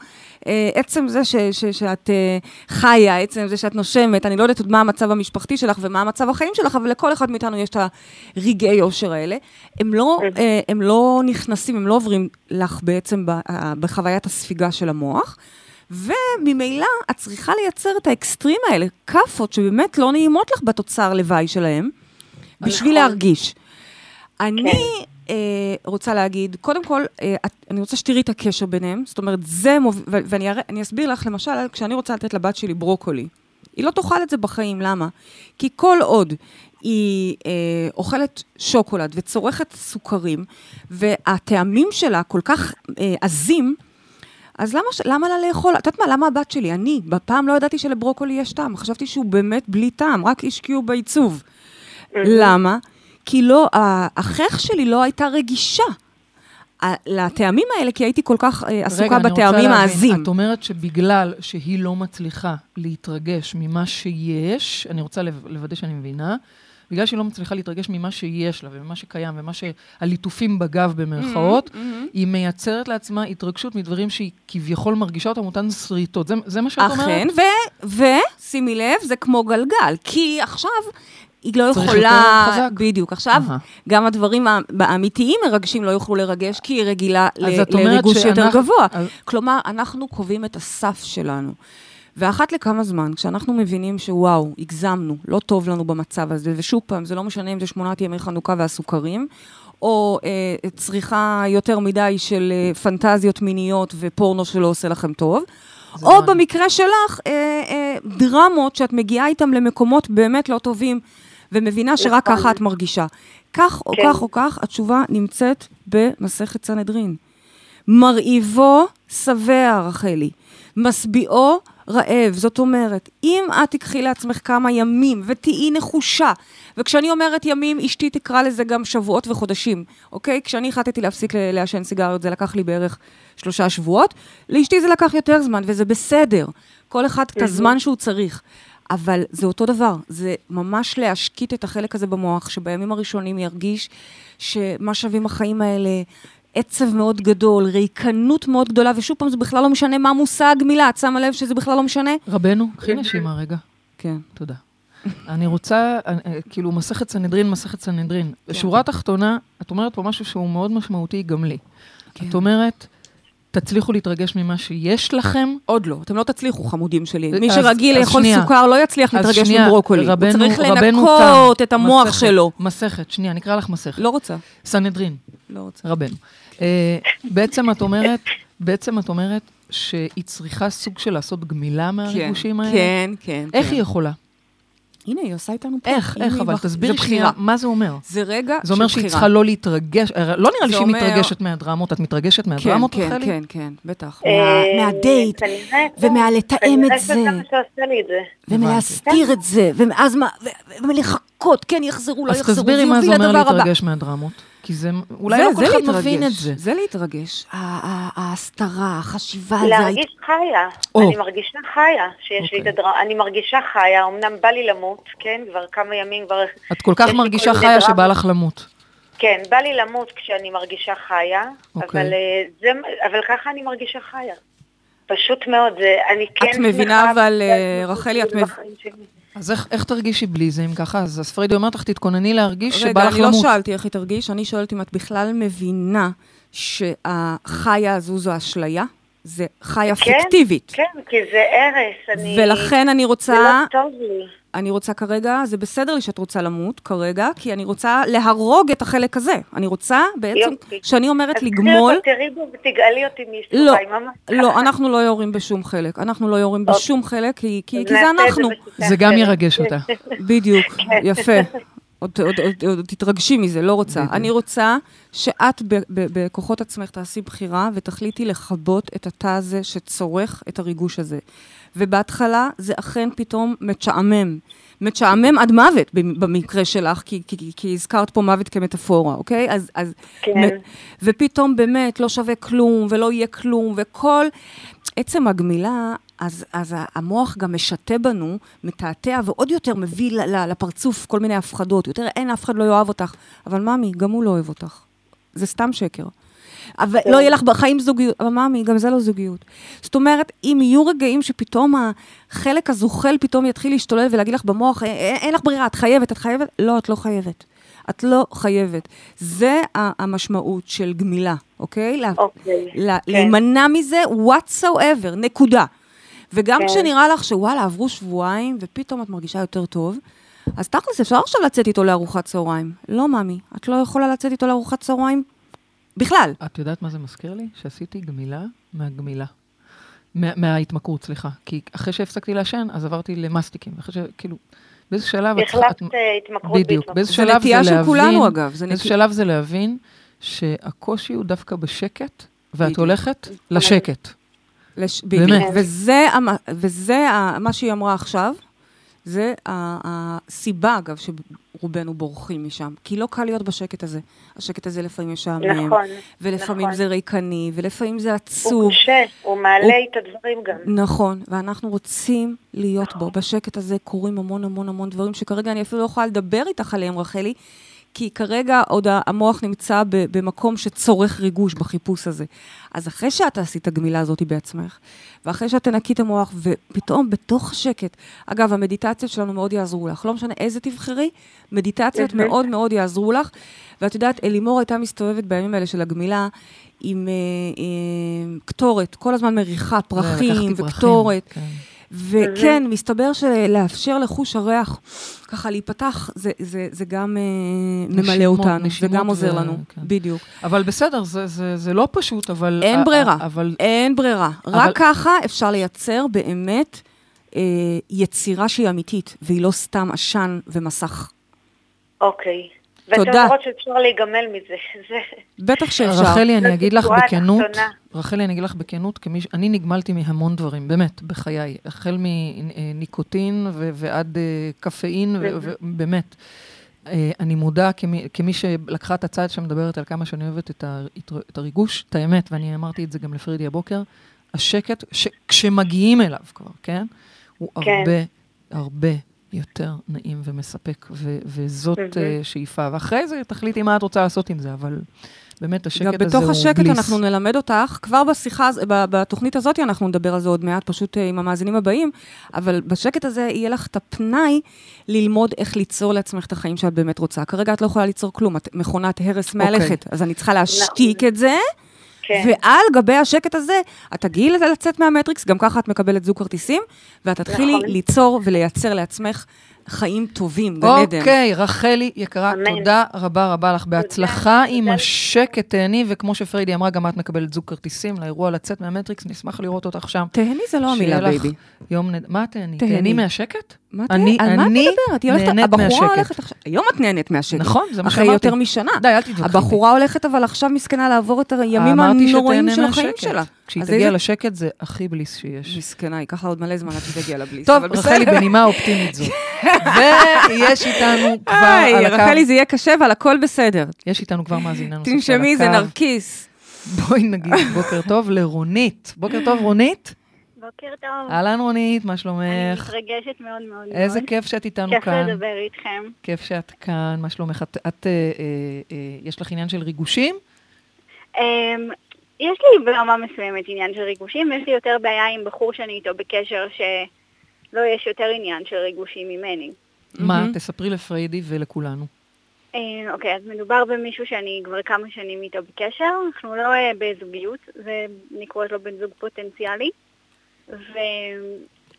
אה, עצם זה ש, ש, שאת אה, חיה, עצם זה שאת נושמת, אני לא יודעת עוד מה המצב המשפחתי שלך ומה המצב החיים שלך, אבל לכל אחד מאיתנו יש את הרגעי אושר האלה. הם לא, אה, הם לא נכנסים, הם לא עוברים לך בעצם ב, אה, בחוויית הספיגה של המוח. וממילא את צריכה לייצר את האקסטרים האלה, כאפות שבאמת לא נעימות לך בתוצר לוואי שלהם, בשביל
נכון.
להרגיש. אני אה, רוצה להגיד, קודם כל, אה, את, אני רוצה שתראי את הקשר ביניהם, זאת אומרת, זה מוביל, ואני אסביר לך, למשל, כשאני רוצה לתת לבת שלי ברוקולי, היא לא תאכל את זה בחיים, למה? כי כל עוד היא אה, אוכלת שוקולד וצורכת סוכרים, והטעמים שלה כל כך אה, עזים, אז למה, ש- למה לה לאכול? את יודעת מה, למה הבת שלי, אני, בפעם לא ידעתי שלברוקולי יש טעם, חשבתי שהוא באמת בלי טעם, רק השקיעו בעיצוב. למה? כי לא, החייך שלי לא הייתה רגישה לטעמים האלה, כי הייתי כל כך אה, עסוקה
רגע,
בטעמים העזים.
את אומרת שבגלל שהיא לא מצליחה להתרגש ממה שיש, אני רוצה לוודא שאני מבינה, בגלל שהיא לא מצליחה להתרגש ממה שיש לה וממה שקיים ומה שהליטופים בגב במרכאות, היא מייצרת לעצמה התרגשות מדברים שהיא כביכול מרגישה אותם אותן שריטות. זה, זה מה שאת אומרת?
אכן, ו- ושימי לב, זה כמו גלגל, כי עכשיו היא לא
צריך
יכולה...
יותר חזק.
בדיוק. עכשיו,
אהה.
גם הדברים האמיתיים מרגשים לא יוכלו לרגש, כי היא רגילה ל- לריגוש יותר
שאנחנו-
גבוה.
אז-
כלומר, אנחנו קובעים את הסף שלנו. ואחת לכמה זמן, כשאנחנו מבינים שוואו, הגזמנו, לא טוב לנו במצב הזה, ושוב פעם, זה לא משנה אם זה שמונת ימי חנוכה והסוכרים, או אה, צריכה יותר מדי של אה, פנטזיות מיניות ופורנו שלא עושה לכם טוב, או
אני.
במקרה שלך, אה, אה, דרמות שאת מגיעה איתן למקומות באמת לא טובים, ומבינה שרק
נכון.
ככה את מרגישה. כך או
כן.
כך או כך, התשובה נמצאת במסכת סנהדרין. מרעיבו שבע, רחלי. משביעו רעב. זאת אומרת, אם את תיקחי לעצמך כמה ימים ותהיי נחושה, וכשאני אומרת ימים, אשתי תקרא לזה גם שבועות וחודשים, אוקיי? כשאני החלטתי להפסיק לעשן סיגריות, זה לקח לי בערך שלושה שבועות. לאשתי זה לקח יותר זמן, וזה בסדר. כל אחד את הזמן שהוא צריך. אבל זה אותו דבר, זה ממש להשקיט את החלק הזה במוח, שבימים הראשונים ירגיש שמה שווים החיים האלה, עצב מאוד גדול, ריקנות מאוד גדולה, ושוב פעם, זה בכלל לא משנה מה מושג מילה, את שמה לב שזה בכלל לא משנה?
רבנו, קחי נשימה רגע.
כן.
תודה. אני רוצה, כאילו, מסכת סנהדרין, מסכת סנהדרין. בשורה התחתונה, את אומרת פה משהו שהוא מאוד משמעותי גם לי.
כן.
את אומרת, תצליחו להתרגש ממה שיש לכם.
עוד לא, אתם לא תצליחו, חמודים שלי. מי שרגיל לאכול. סוכר לא יצליח להתרגש מברוקולי. הוא צריך לנקות. את המוח שלו.
מסכת, שנייה, נקרא לך מסכת.
לא רוצה,
סנהדרין,
לא רוצה.
רבנו. אה, בעצם את אומרת, בעצם את אומרת שהיא צריכה סוג של לעשות גמילה מהריגושים האלה?
כן, כן.
איך
כן.
היא יכולה?
הנה, היא עושה איתנו פה.
איך, איך, אבל תסבירי שנייה,
בחירה.
מה זה אומר?
זה רגע
זה אומר
של
שהיא
בחירה.
צריכה לא להתרגש, אה, לא נראה לי שהיא מתרגשת מהדרמות, את מתרגשת
כן,
מהדרמות,
כן,
רחלי?
כן, כן, בטח.
אה,
מה- מהדייט, ומהלתאם
כנראה
את זה. ומלהסתיר את זה, ואז מה, ולחכות, כן יחזרו, לא
אז
יחזרו,
תסבירי
זה
מה זה אומר. להתרגש מהדרמות. כי זה, אולי לא כל אחד
להתרגש,
מבין את זה.
זה להתרגש. ההסתרה, החשיבה, זה
להרגיש חיה.
או.
אני מרגישה חיה שיש לי את
אוקיי.
הדרמה. אני מרגישה חיה, אמנם בא לי למות, כן? כבר כמה ימים כבר...
את כל כך מרגישה
כל
חיה. שבא לך למות.
כן, בא לי למות כשאני מרגישה חיה,
אוקיי.
אבל, אה, זה, אבל ככה אני מרגישה חיה. פשוט מאוד, זה, אני כן
את מבינה, אבל, אה, רחלי, את
שלי
מב-
בחיים שלי.
אז איך, איך תרגישי בלי זה, אם ככה? אז, אז פריידי אומרת לך, תתכונני להרגיש שבא
רגע,
לך
אני לא
למות.
שאלתי איך היא תרגיש, אני שואלת אם את בכלל מבינה שהחיה הזו זו אשליה, זה חיה
כן,
פיקטיבית.
כן, כי זה הרס, אני...
ולכן אני
זה
רוצה,
לא טוב לי.
אני רוצה כרגע, זה בסדר לי שאת רוצה למות כרגע, כי אני רוצה להרוג את החלק הזה. אני רוצה בעצם,
יופי.
כשאני אומרת
אז
לגמול,
אותו, תראי בו ותגאלי אותי
לא,
מייסוריי, ממש
לא. אנחנו לא יורים בשום חלק. אנחנו לא יורים
אוקיי.
בשום חלק, כי, כי,
אז
כי זה אנחנו.
בשיטה
זה גם. ירגש אותה.
בדיוק, יפה. עוד, עוד, עוד, עוד תתרגשי מזה, לא רוצה.
בדיוק.
אני רוצה שאת ב, ב, בכוחות עצמך תעשי בחירה ותחליטי לכבות את התא הזה שצורך את הריגוש הזה. ובהתחלה זה אכן פתאום משעמם. משעמם עד מוות במ- במקרה שלך, כי, כי, כי, כי הזכרת פה מוות כמטאפורה, אוקיי? אז, אז
כן.
מ- ופתאום באמת לא שווה כלום ולא יהיה כלום, וכל עצם הגמילה, אז, אז המוח גם משתה בנו, מתעתע ועוד יותר מביא לפרצוף כל מיני הפחדות. יותר אין, אף אחד לא יאהב אותך. אבל ממי, גם הוא לא אוהב אותך. זה סתם שקר. אבל
כן.
לא יהיה לך בחיים זוגיות, אבל ממי, גם זה לא זוגיות. זאת אומרת, אם יהיו רגעים שפתאום החלק הזוחל פתאום יתחיל להשתולל ולהגיד לך במוח, "אין- לך ברירה, את חייבת, את חייבת, לא, את לא חייבת. את לא חייבת. זה המשמעות של גמילה, אוקיי?
אוקיי, כן.
להימנע מזה whatsoever, נקודה. וגם
כן.
כשנראה לך שוואלה, עברו שבועיים, ופתאום את מרגישה יותר טוב, אז תכלס, אפשר עכשיו לצאת איתו לארוחת צהריים. לא, ממי, את לא יכולה לצאת איתו לארוחת צהריים בכלל.
את יודעת מה זה מזכיר לי? שעשיתי גמילה מהגמילה. מה, מההתמכרות, סליחה. כי אחרי שהפסקתי לעשן, אז עברתי למסטיקים. אחרי ש... כאילו, באיזה שלב...
החלפת
את-
התמכרות
בדיוק. באיזה
זה
שלב זה
נטייה
להבין...
של כולנו, אגב, זה
באיזה
נטי-
שלב זה להבין שהקושי הוא דווקא בשקט, ואת. הולכת לשקט.
לש...
באמת.
וזה, המ... וזה ה... מה שהיא אמרה עכשיו, זה ה... הסיבה, אגב, שרובנו בורחים משם. כי לא קל להיות בשקט הזה. השקט הזה לפעמים משעמם,
נכון,
ולפעמים
נכון.
זה ריקני, ולפעמים זה
הוא
עצוב.
קשה, הוא מעלה
הוא-
את הדברים גם.
נכון, ואנחנו רוצים להיות בו. בשקט הזה קורים המון המון המון דברים שכרגע אני אפילו לא יכולה לדבר איתך עליהם, רחלי, כי כרגע עוד המוח נמצא במקום שצורך ריגוש בחיפוש הזה. אז אחרי שאת תעשי את הגמילה הזאת בעצמך, ואחרי שאת תנקי את המוח, ופתאום בתוך השקט, אגב, המדיטציות שלנו מאוד יעזרו לך, לא משנה איזה תבחרי, מדיטציות. מאוד מאוד יעזרו לך. ואת יודעת, אלימור הייתה מסתובבת בימים האלה של הגמילה עם אה, אה, קטורת, כל הזמן מריחה פרחים
לקחתי פרחים,
וקטורת.
כן.
וכן, מסתבר שלאפשר לחוש הריח ככה להיפתח, זה, זה, זה גם אה, ממלא
נשימות,
אותנו,
נשימות
וגם עוזר לנו,
כן.
בדיוק.
אבל בסדר, זה, זה, זה לא פשוט, אבל...
אין ברירה,
אבל
אין ברירה.
אבל-
רק ככה אפשר לייצר באמת אה, יצירה שהיא אמיתית, והיא לא סתם עשן ומסך.
אוקיי. ואתם
תודה.
אומרות שאפשר להיגמל מזה. זה...
בטח שאפשר.
רחלי, אני אגיד לך בכנות. רחלי, אני אגיד לך בכנות, כמי ש... אני נגמלתי מהמון דברים, באמת, בחיי. החל מניקוטין ו- ועד אה, קפאין, ו-. ובאמת. אה, אני מודה כמי, כמי שלקחה את הצד שמדברת על כמה שאני אוהבת את, ה, את הריגוש, את האמת, ואני אמרתי את זה גם לפרידי הבוקר, השקט, ש, כשמגיעים אליו כבר, כן? הוא
כן.
הרבה, הרבה יותר נעים ומספק, ו, וזאת. אה, שאיפה. ואחרי זה תחליטי מה את רוצה לעשות עם זה, אבל באמת, השקט הזה הוא בליס.
גם בתוך השקט אנחנו נלמד אותך, כבר בשיחה, בתוכנית הזאת אנחנו נדבר על זה עוד מעט, פשוט אה, עם המאזינים הבאים, אבל בשקט הזה יהיה לך את הפנאי ללמוד איך ליצור לעצמך את החיים שאת באמת רוצה. כרגע את לא יכולה ליצור כלום, את מכונת הרס אוקיי. מהלכת, okay. אז אני צריכה להשתיק את זה. כן. ועל גבי השקט הזה, את תגיעי לצאת מהמטריקס, גם ככה את מקבלת זוג כרטיסים, ואת תתחילי נכון. ליצור ולייצר לעצמך חיים טובים, גן עדן.
אוקיי, רחלי יקרה, אמן. תודה רבה רבה לך. בהצלחה תודה, עם תודה. השקט, תהני, וכמו שפריידי אמרה, גם את מקבלת זוג כרטיסים לאירוע לצאת מהמטריקס, נשמח לראות אותך שם.
תהני זה לא המילה, בייבי.
יום נד... מה תהני? תהני מהשקט?
מה אני, על מה את מדברת? היא הולכת, הבחורה הולכת עכשיו, היום את נהנית מהשקט.
נכון, זה מה
שאמרתי. אחרי יותר משנה.
די, אל תתווכחי.
הבחורה הולכת אבל עכשיו מסכנה לעבור את הימים הנוראים של החיים שלה.
כשהיא תגיע לשקט זה הכי בליס שיש.
מסכנה, ייקח לה עוד מלא זמן עד שהיא תגיע לבליס.
טוב, רחלי, בנימה אופטימית זו. ויש איתנו כבר על הקו...
רחלי, זה יהיה קשה, אבל הכל בסדר.
יש איתנו כבר מאזינה
נוספת על הקו. תנשמי, זה נרקיס.
בואי נגיד בוקר טוב לרונית. בוקר טוב, רונית.
בוקר טוב.
אהלן רונית, מה שלומך? אני
מתרגשת מאוד מאוד.
איזה כיף שאת איתנו
כיף
כאן.
כיף לדבר איתכם.
כיף שאת כאן, מה שלומך? את, את אה, אה, אה, יש לך עניין של ריגושים?
יש לי ברמה מסוימת עניין של ריגושים, יש לי יותר בעיה עם בחור שאני איתו בקשר שלא יש יותר עניין של ריגושים ממני.
מה? Mm-hmm. תספרי לפריידי ולכולנו.
אה, אוקיי, אז מדובר במישהו שאני כבר כמה שנים איתו בקשר, אנחנו לא uh, בזוגיות, ואני קוראת לו בן זוג פוטנציאלי. ו...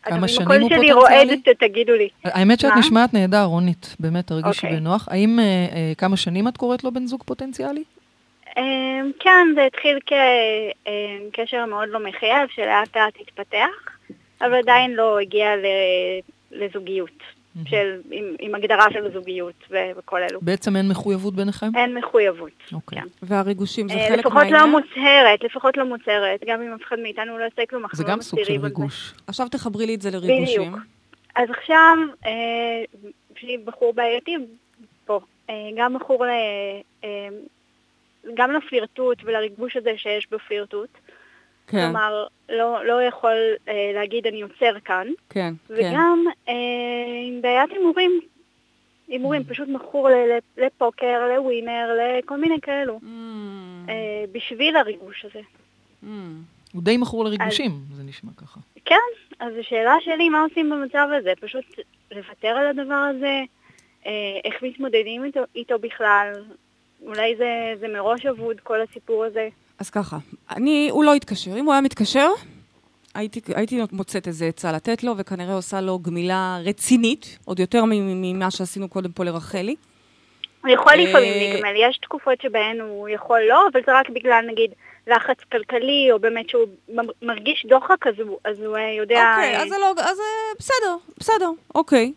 כמה שנים הוא פוטנציאלי? אם הקול
שלי רועדת, תגידו לי.
האמת שאת נשמעת נהדר, רונית, באמת, תרגישי okay. אוקיי. בנוח. האם כמה שנים את קוראת לו בן זוג פוטנציאלי?
Um, כן, זה התחיל כקשר מאוד לא מחייב, שלאט לאט התפתח, אבל עדיין לא הגיע לזוגיות. של, עם, עם הגדרה של זוגיות וכל אלו.
בעצם אין מחויבות ביניכם?
אין מחויבות,
אוקיי.
כן.
והריגושים זה
אה,
חלק
לפחות לא מהעניין? לפחות לא מוצהרת, לפחות לא מוצהרת. גם אם אף אחד מאיתנו לא יעשה כלום, אנחנו
לא מסתירים
על זה.
זה גם סוג של ריגוש.
עכשיו תחברי לי את זה לריגושים.
בדיוק. אז עכשיו, יש לי בחור בעייתי פה. אה, גם בחור ל... אה, גם לפלירטוט ולריגוש הזה שיש בפלירטוט. כן. כלומר, לא, לא יכול אה, להגיד אני עוצר כאן.
כן,
וגם כן. וגם אה, עם בעיית הימורים. הימורים, mm. פשוט מכור לפוקר, לווינר, לכל מיני כאלו. Mm. אה, בשביל הריגוש הזה.
Mm. הוא די מכור לריגושים, אז... זה נשמע ככה.
כן, אז השאלה שלי, מה עושים במצב הזה? פשוט לוותר על הדבר הזה? אה, איך מתמודדים איתו, איתו בכלל? אולי זה, זה מראש אבוד, כל הסיפור הזה.
אז ככה, אני, הוא לא התקשר. אם הוא היה מתקשר, הייתי, הייתי מוצאת איזה עצה לתת לו, וכנראה עושה לו גמילה רצינית, עוד יותר ממה שעשינו קודם פה לרחלי.
הוא יכול לפעמים אה, להיגמל, יש תקופות שבהן הוא יכול לא, אבל זה רק בגלל נגיד לחץ כלכלי, או באמת שהוא מרגיש דוחק, אז הוא, אז הוא אה, יודע...
אוקיי, אז זה לא, אז בסדר, בסדר, אוקיי.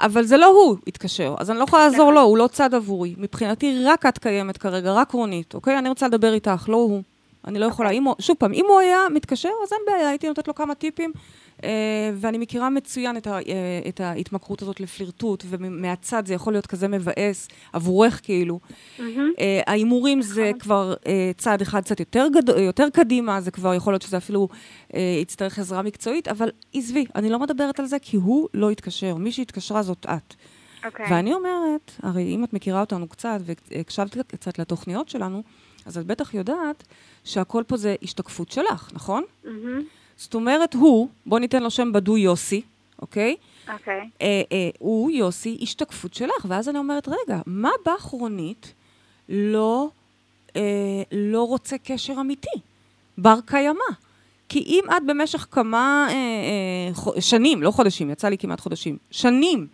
אבל זה לא הוא התקשר, אז אני לא יכולה לעזור נכון. לו, הוא לא צד עבורי. מבחינתי, רק את קיימת כרגע, רק רונית, אוקיי? אני רוצה לדבר איתך, לא הוא. אני לא יכולה. אם הוא, שוב פעם, אם הוא היה מתקשר, אז אין בעיה, הייתי נותנת לו כמה טיפים. אה, ואני מכירה מצוין את, ה, אה, את ההתמכרות הזאת לפלירטוט, ומהצד זה יכול להיות כזה מבאס, עבורך כאילו. Mm-hmm. ההימורים זה נכון. כבר צעד אחד קצת יותר, גד... יותר קדימה, זה כבר יכול להיות שזה אפילו יצטרך עזרה מקצועית, אבל עזבי, אני לא מדברת על זה כי הוא לא התקשר. מי שהתקשרה זאת את.
Okay. אוקיי.
ואני אומרת, הרי אם את מכירה אותנו קצת והקשבת קצת לתוכניות שלנו, אז את בטח יודעת שהכל פה זה השתקפות שלך, נכון? Mm-hmm. זאת אומרת, הוא, בוא ניתן לו שם בדוי יוסי, אוקיי?
אוקיי.
אה, אה, הוא, יוסי, השתקפות שלך. ואז אני אומרת, רגע, מה באחרונית לא, אה, לא רוצה קשר אמיתי? בר קיימא. כי אם את במשך כמה אה, אה, שנים, לא חודשים, יצא לי כמעט חודשים, שנים,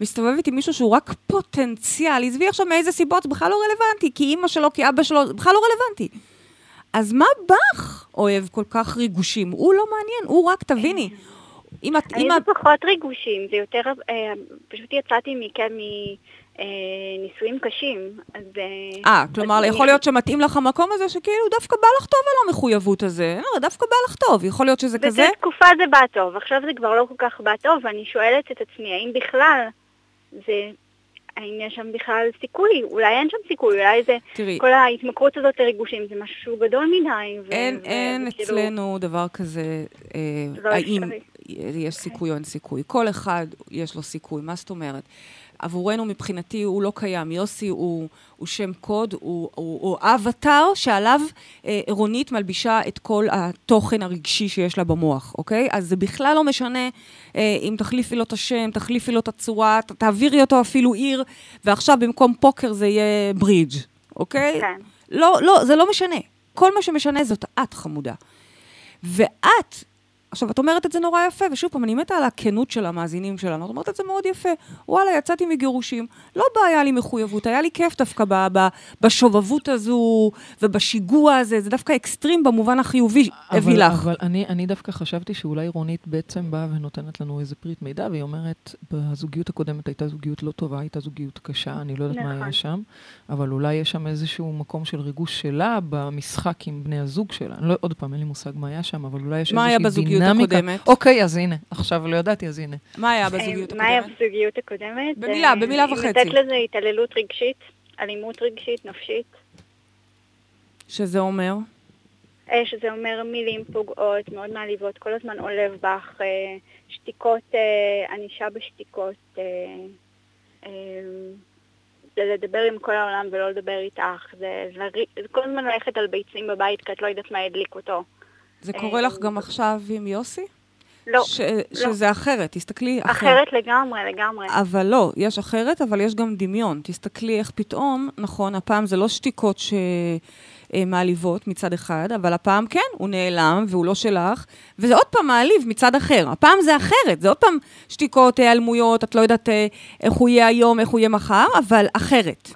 מסתובבת עם מישהו שהוא רק פוטנציאל, עזבי עכשיו מאיזה סיבות, בכלל לא רלוונטי, כי אימא שלו, כי אבא שלו, בכלל לא רלוונטי. אז מה בך אוהב כל כך ריגושים? הוא לא מעניין, הוא רק, תביני.
אם את... אני זה פחות ריגושים, זה יותר... אה, פשוט יצאתי מכן מנישואים אה, קשים, אז...
אה, אה כלומר, יכול להיות שמתאים לך המקום הזה שכאילו דווקא בא לך טוב על המחויבות הזה. לא, דווקא בא לך טוב, יכול להיות שזה כזה...
באותה תקופה זה בא טוב, עכשיו זה כבר לא כל כך בא טוב, ואני שואלת את עצמי, האם בכלל זה האם יש שם בכלל סיכוי? אולי אין שם סיכוי, אולי זה... תראי. כל ההתמכרות הזאת לריגושים זה משהו שהוא גדול מדי.
אין, ו- אין ו- אצלנו דבר כזה, אה, לא האם... יש סיכוי או אין סיכוי. כל אחד יש לו סיכוי, מה זאת אומרת? עבורנו, מבחינתי, הוא לא קיים. יוסי הוא, הוא שם קוד, הוא, הוא, הוא אבטאר שעליו אה, רונית מלבישה את כל התוכן הרגשי שיש לה במוח, אוקיי? אז זה בכלל לא משנה אה, אם תחליפי לו את השם, תחליפי לו את הצורה, ת, תעבירי אותו אפילו עיר, ועכשיו במקום פוקר זה יהיה ברידג', אוקיי?
כן.
לא, לא, זה לא משנה. כל מה שמשנה זאת את, חמודה. ואת, עכשיו, את אומרת את זה נורא יפה, ושוב פעם, אני מתה על הכנות של המאזינים שלנו, את אומרת את זה מאוד יפה. וואלה, יצאתי מגירושים, לא בעיה לי מחויבות, היה לי כיף דווקא ב- ב- בשובבות הזו ובשיגוע הזה, זה דווקא אקסטרים במובן החיובי הביא
אבל,
לך.
אבל אני, אני דווקא חשבתי שאולי רונית בעצם באה ונותנת לנו איזה פריט מידע, והיא אומרת, בזוגיות הקודמת הייתה זוגיות לא טובה, הייתה זוגיות קשה, אני לא יודעת מה
נכון.
היה שם, אבל אולי יש שם איזשהו מקום של ריגוש שלה במשחק עם בני הזוג שלה. אני לא, עוד פעם, אין לי מושג מה היה שם, אבל אולי יש
מה היה
איזושהי
בזוגיות. הקודמת?
אוקיי, אז הנה, עכשיו לא ידעתי, אז הנה.
מה היה בזוגיות
מה היה
הקודמת?
בזוגיות הקודמת?
במילה,
אה,
במילה וחצי.
נותנת לזה התעללות רגשית, אלימות רגשית, נפשית.
שזה אומר?
אה, שזה אומר מילים פוגעות, מאוד מעליבות, כל הזמן עולב בך, אה, שתיקות, אה, ענישה בשתיקות, אה, אה, זה לדבר עם כל העולם ולא לדבר איתך, זה, זה, כל הזמן ללכת על ביצים בבית כי את לא יודעת מה הדליק אותו.
זה קורה לך גם עכשיו עם יוסי?
לא,
ש- שזה אחרת, תסתכלי אחרת.
אחרת לגמרי, לגמרי.
אבל לא, יש אחרת, אבל יש גם דמיון. תסתכלי איך פתאום, נכון, הפעם זה לא שתיקות שמעליבות מצד אחד, אבל הפעם כן, הוא נעלם והוא לא שלך, וזה עוד פעם מעליב מצד אחר. הפעם זה אחרת, זה עוד פעם שתיקות, היעלמויות, את לא יודעת אה, איך הוא יהיה היום, איך הוא יהיה מחר, אבל אחרת.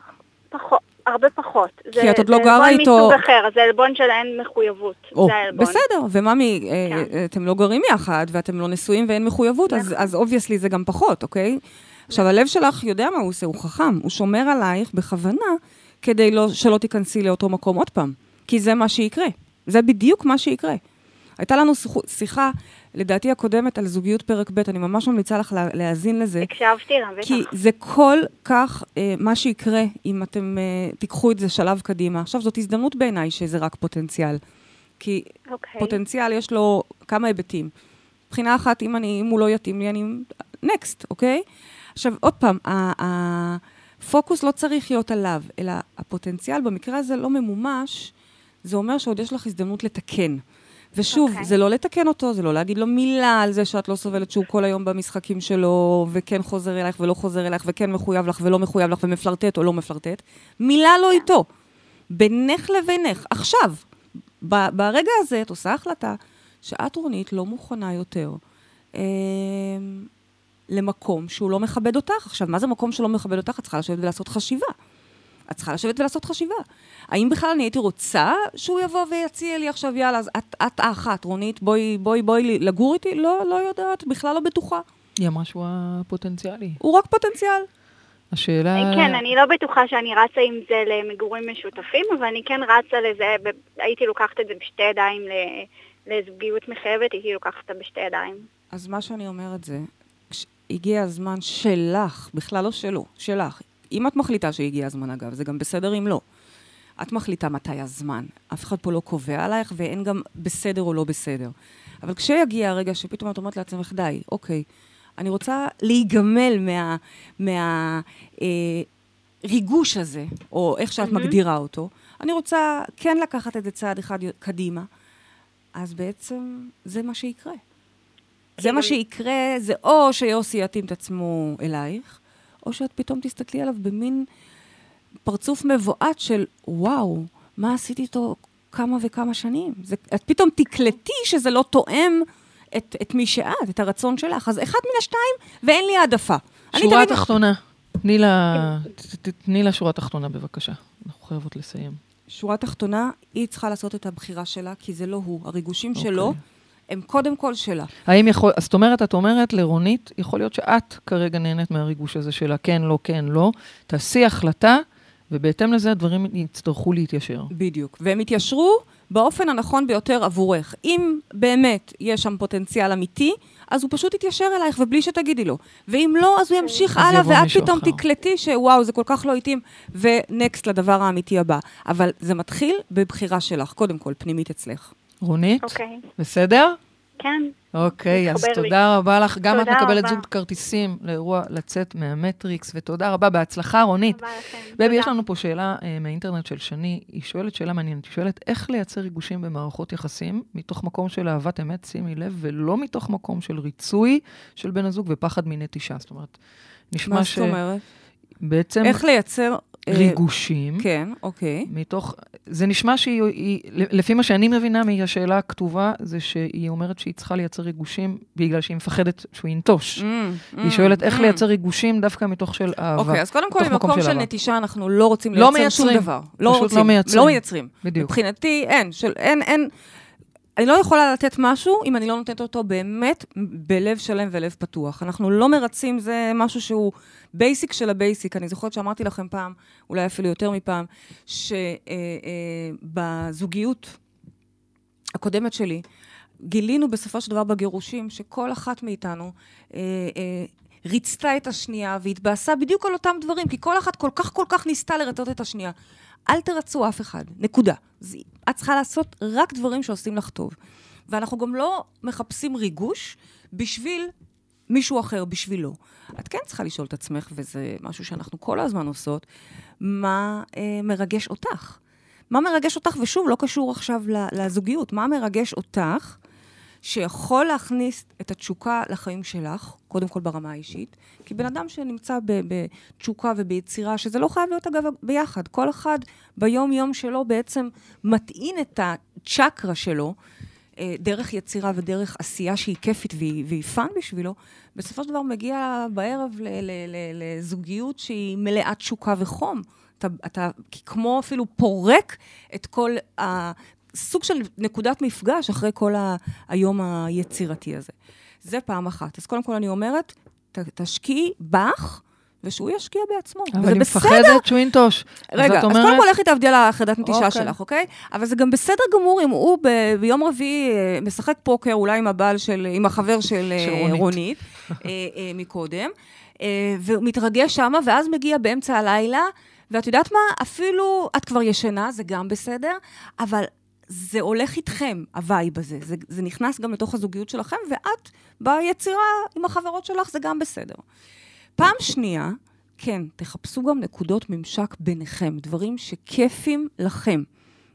פחות, הרבה פחות.
כי את עוד לא
זה
גרה
עלבון
איתו-
מסוג אחר, זה עלבון של אין מחויבות.
או,
זה העלבון.
בסדר, וממי, אה,
כן.
אה, אתם לא גרים יחד, ואתם לא נשואים ואין מחויבות, אז- אז obviously זה גם פחות, אוקיי? עכשיו, הלב שלך יודע מה הוא עושה, הוא חכם, הוא שומר עלייך בכוונה, כדי לא, שלא תיכנסי לאותו מקום עוד פעם, כי זה מה שיקרה. זה בדיוק מה שיקרה. הייתה לנו שיחה, לדעתי הקודמת, על זוגיות פרק ב', אני ממש ממליצה לך לה- להאזין לזה.
הקשבתי לה, בטח.
כי זה כל כך אה, מה שיקרה אם אתם אה, תיקחו את זה שלב קדימה. עכשיו, זאת הזדמנות בעיניי שזה רק פוטנציאל. כי
אוקיי.
פוטנציאל יש לו כמה היבטים. מבחינה אחת, אם, אני, אם הוא לא יתאים לי, אני... נקסט, אוקיי? עכשיו, עוד פעם, הפוקוס לא צריך להיות עליו, אלא הפוטנציאל במקרה הזה לא ממומש, זה אומר שעוד יש לך הזדמנות לתקן. ושוב, okay.
אוקיי.
זה לא לתקן אותו, זה לא להגיד לו מילה על זה שאת לא סובלת שהוא כל היום במשחקים שלו, וכן חוזר אלייך ולא חוזר אלייך, וכן מחויב לך ולא מחויב לך, ומפלרטט או לא מפלרטט. מילה לא איתו. בינך לבינך, עכשיו, ב- ברגע הזה את עושה החלטה שאת, רונית, לא מוכנה יותר אה, למקום שהוא לא מכבד אותך. עכשיו, מה זה מקום שלא מכבד אותך? את צריכה לשבת ולעשות חשיבה. את צריכה לשבת ולעשות חשיבה. האם בכלל אני הייתי רוצה שהוא יבוא ויציע לי עכשיו, יאללה, אז את, את האחת, רונית, בואי, בואי, בואי לגור איתי? לא, לא יודעת, בכלל לא בטוחה.
היא אמרה שהוא הפוטנציאלי.
הוא רק פוטנציאל.
השאלה...
כן, אני לא בטוחה שאני רצה עם זה למגורים משותפים, אבל אני כן רצה לזה, ב- הייתי לוקחת את זה בשתי ידיים ל- לזוגיות מחייבת, הייתי לוקחת אותה בשתי ידיים.
אז מה שאני אומרת זה, הגיע הזמן שלך, בכלל לא שלו, שלך. אם את מחליטה שהגיע הזמן, אגב, זה גם בסדר אם לא. את מחליטה מתי הזמן. אף אחד פה לא קובע עלייך, ואין גם בסדר או לא בסדר. אבל כשיגיע הרגע שפתאום את אומרת לעצמך, די, אוקיי, אני רוצה להיגמל מה... מה אה, ריגוש הזה, או איך שאת מגדירה אותו, אני רוצה כן לקחת את זה צעד אחד קדימה, אז בעצם זה מה שיקרה. זה מה שיקרה, זה או שיוסי יתאים את עצמו אלייך, או שאת פתאום תסתכלי עליו במין פרצוף מבועת של, וואו, מה עשיתי איתו כמה וכמה שנים? זה, את פתאום תקלטי שזה לא תואם את, את מי שאת, את הרצון שלך. אז אחד מן השתיים, ואין לי העדפה.
שורה תחתונה. תני לה, ת- תני לה שורה תחתונה בבקשה. אנחנו חייבות לסיים.
שורה תחתונה, היא צריכה לעשות את הבחירה שלה, כי זה לא הוא. הריגושים
אוקיי.
שלו הם קודם כל שלה.
האם יכול, זאת אומרת, את אומרת לרונית, יכול להיות שאת כרגע נהנית מהריגוש הזה שלה, כן, לא, כן, לא. תעשי החלטה, ובהתאם לזה הדברים יצטרכו להתיישר.
בדיוק. והם יתיישרו באופן הנכון ביותר עבורך. אם באמת יש שם פוטנציאל אמיתי, אז הוא פשוט יתיישר אלייך, ובלי שתגידי לו. ואם לא, אז הוא ימשיך
אז
הלאה, ואת פתאום
אחר.
תקלטי שוואו, זה כל כך לא התאים, ונקסט לדבר האמיתי הבא. אבל זה מתחיל בבחירה שלך, קודם כל, פנימית אצלך.
רונית,
אוקיי.
בסדר?
כן.
אוקיי, אז
מתחבר לי.
תודה רבה לך. גם את מקבלת. זוג כרטיסים לאירוע לצאת מהמטריקס, ותודה רבה, בהצלחה, רונית.
תודה לכם.
בבי. יש לנו פה שאלה אה, מהאינטרנט של שני, היא שואלת שאלה מעניינת, היא שואלת איך לייצר ריגושים במערכות יחסים, מתוך מקום של אהבת אמת, שימי לב, ולא מתוך מקום של ריצוי של בן הזוג ופחד מנטישה. זאת אומרת, נשמע
מה זאת אומרת?
שבעצם
איך לייצר... אה,
ריגושים,
כן, אוקיי.
מתוך, זה נשמע שהיא, היא, לפי מה שאני מבינה מהשאלה הכתובה, זה שהיא אומרת שהיא צריכה לייצר ריגושים בגלל שהיא מפחדת שהוא ינטוש.
Mm,
היא
mm,
שואלת איך
mm.
לייצר ריגושים דווקא מתוך של אהבה.
אוקיי, אז קודם כל, במקום
של
של. נטישה אנחנו לא רוצים
לא
לייצר שום
מייצרים.
דבר.
פשוט לא
רוצים,
מייצרים.
לא מייצרים.
בדיוק.
מבחינתי, אין, של, אין, אין, אני לא יכולה לתת משהו אם אני לא נותנת אותו באמת בלב שלם ולב פתוח. אנחנו לא מרצים, זה משהו שהוא basic של ה basic. אני זוכרת שאמרתי לכם פעם, אולי אפילו יותר מפעם, שבזוגיות הקודמת שלי, גילינו בסופו של דבר בגירושים שכל אחת מאיתנו אה, אה, ריצתה את השנייה והתבאסה בדיוק על אותם דברים, כי כל אחת כל כך כל כך ניסתה לרצות את השנייה. אל תרצו אף אחד, נקודה. זה, את צריכה לעשות רק דברים שעושים לך טוב. ואנחנו גם לא מחפשים ריגוש בשביל מישהו אחר, בשבילו. את כן צריכה לשאול את עצמך, וזה משהו שאנחנו כל הזמן עושות, מה אה, מרגש אותך? מה מרגש אותך, ושוב, לא קשור עכשיו לזוגיות, מה מרגש אותך שיכול להכניס את התשוקה לחיים שלך, קודם כל ברמה האישית, כי בן אדם שנמצא בתשוקה וביצירה, שזה לא חייב להיות אגב ביחד, כל אחד ביום-יום שלו בעצם מטעין את הצ'קרה שלו, אה, דרך יצירה ודרך עשייה שהיא כיפית והיא, והיא fun בשבילו, בסופו של דבר מגיע בערב לזוגיות שהיא מלאת תשוקה וחום. אתה, אתה כמו אפילו פורק את כל הסוג של נקודת מפגש אחרי כל ה, היום היצירתי הזה. זה פעם אחת. אז קודם כל אני אומרת, ת, תשקיעי בך, ושהוא ישקיע בעצמו.
אבל
וזה בסדר.
מפחדת שהוא ינטוש.
רגע, אז,
אומרת-
קודם כל לכי תעבדי על החרדת נטישה
אוקיי.
שלך, אוקיי? אבל זה גם בסדר גמור אם הוא ב- ביום רביעי אה, משחק פוקר, אולי עם הבעל של, עם החבר של, אה,
של רונית.
רונית אה, מקודם, ומתרגש שמה, ואז מגיע באמצע הלילה, ואת יודעת מה? אפילו את כבר ישנה, זה גם בסדר, אבל זה הולך איתכם, ה vibe הזה. זה, זה נכנס גם לתוך הזוגיות שלכם, ואת ביצירה עם החברות שלך, זה גם בסדר. פעם שנייה, כן, תחפשו גם נקודות ממשק ביניכם, דברים שכיפים לכם.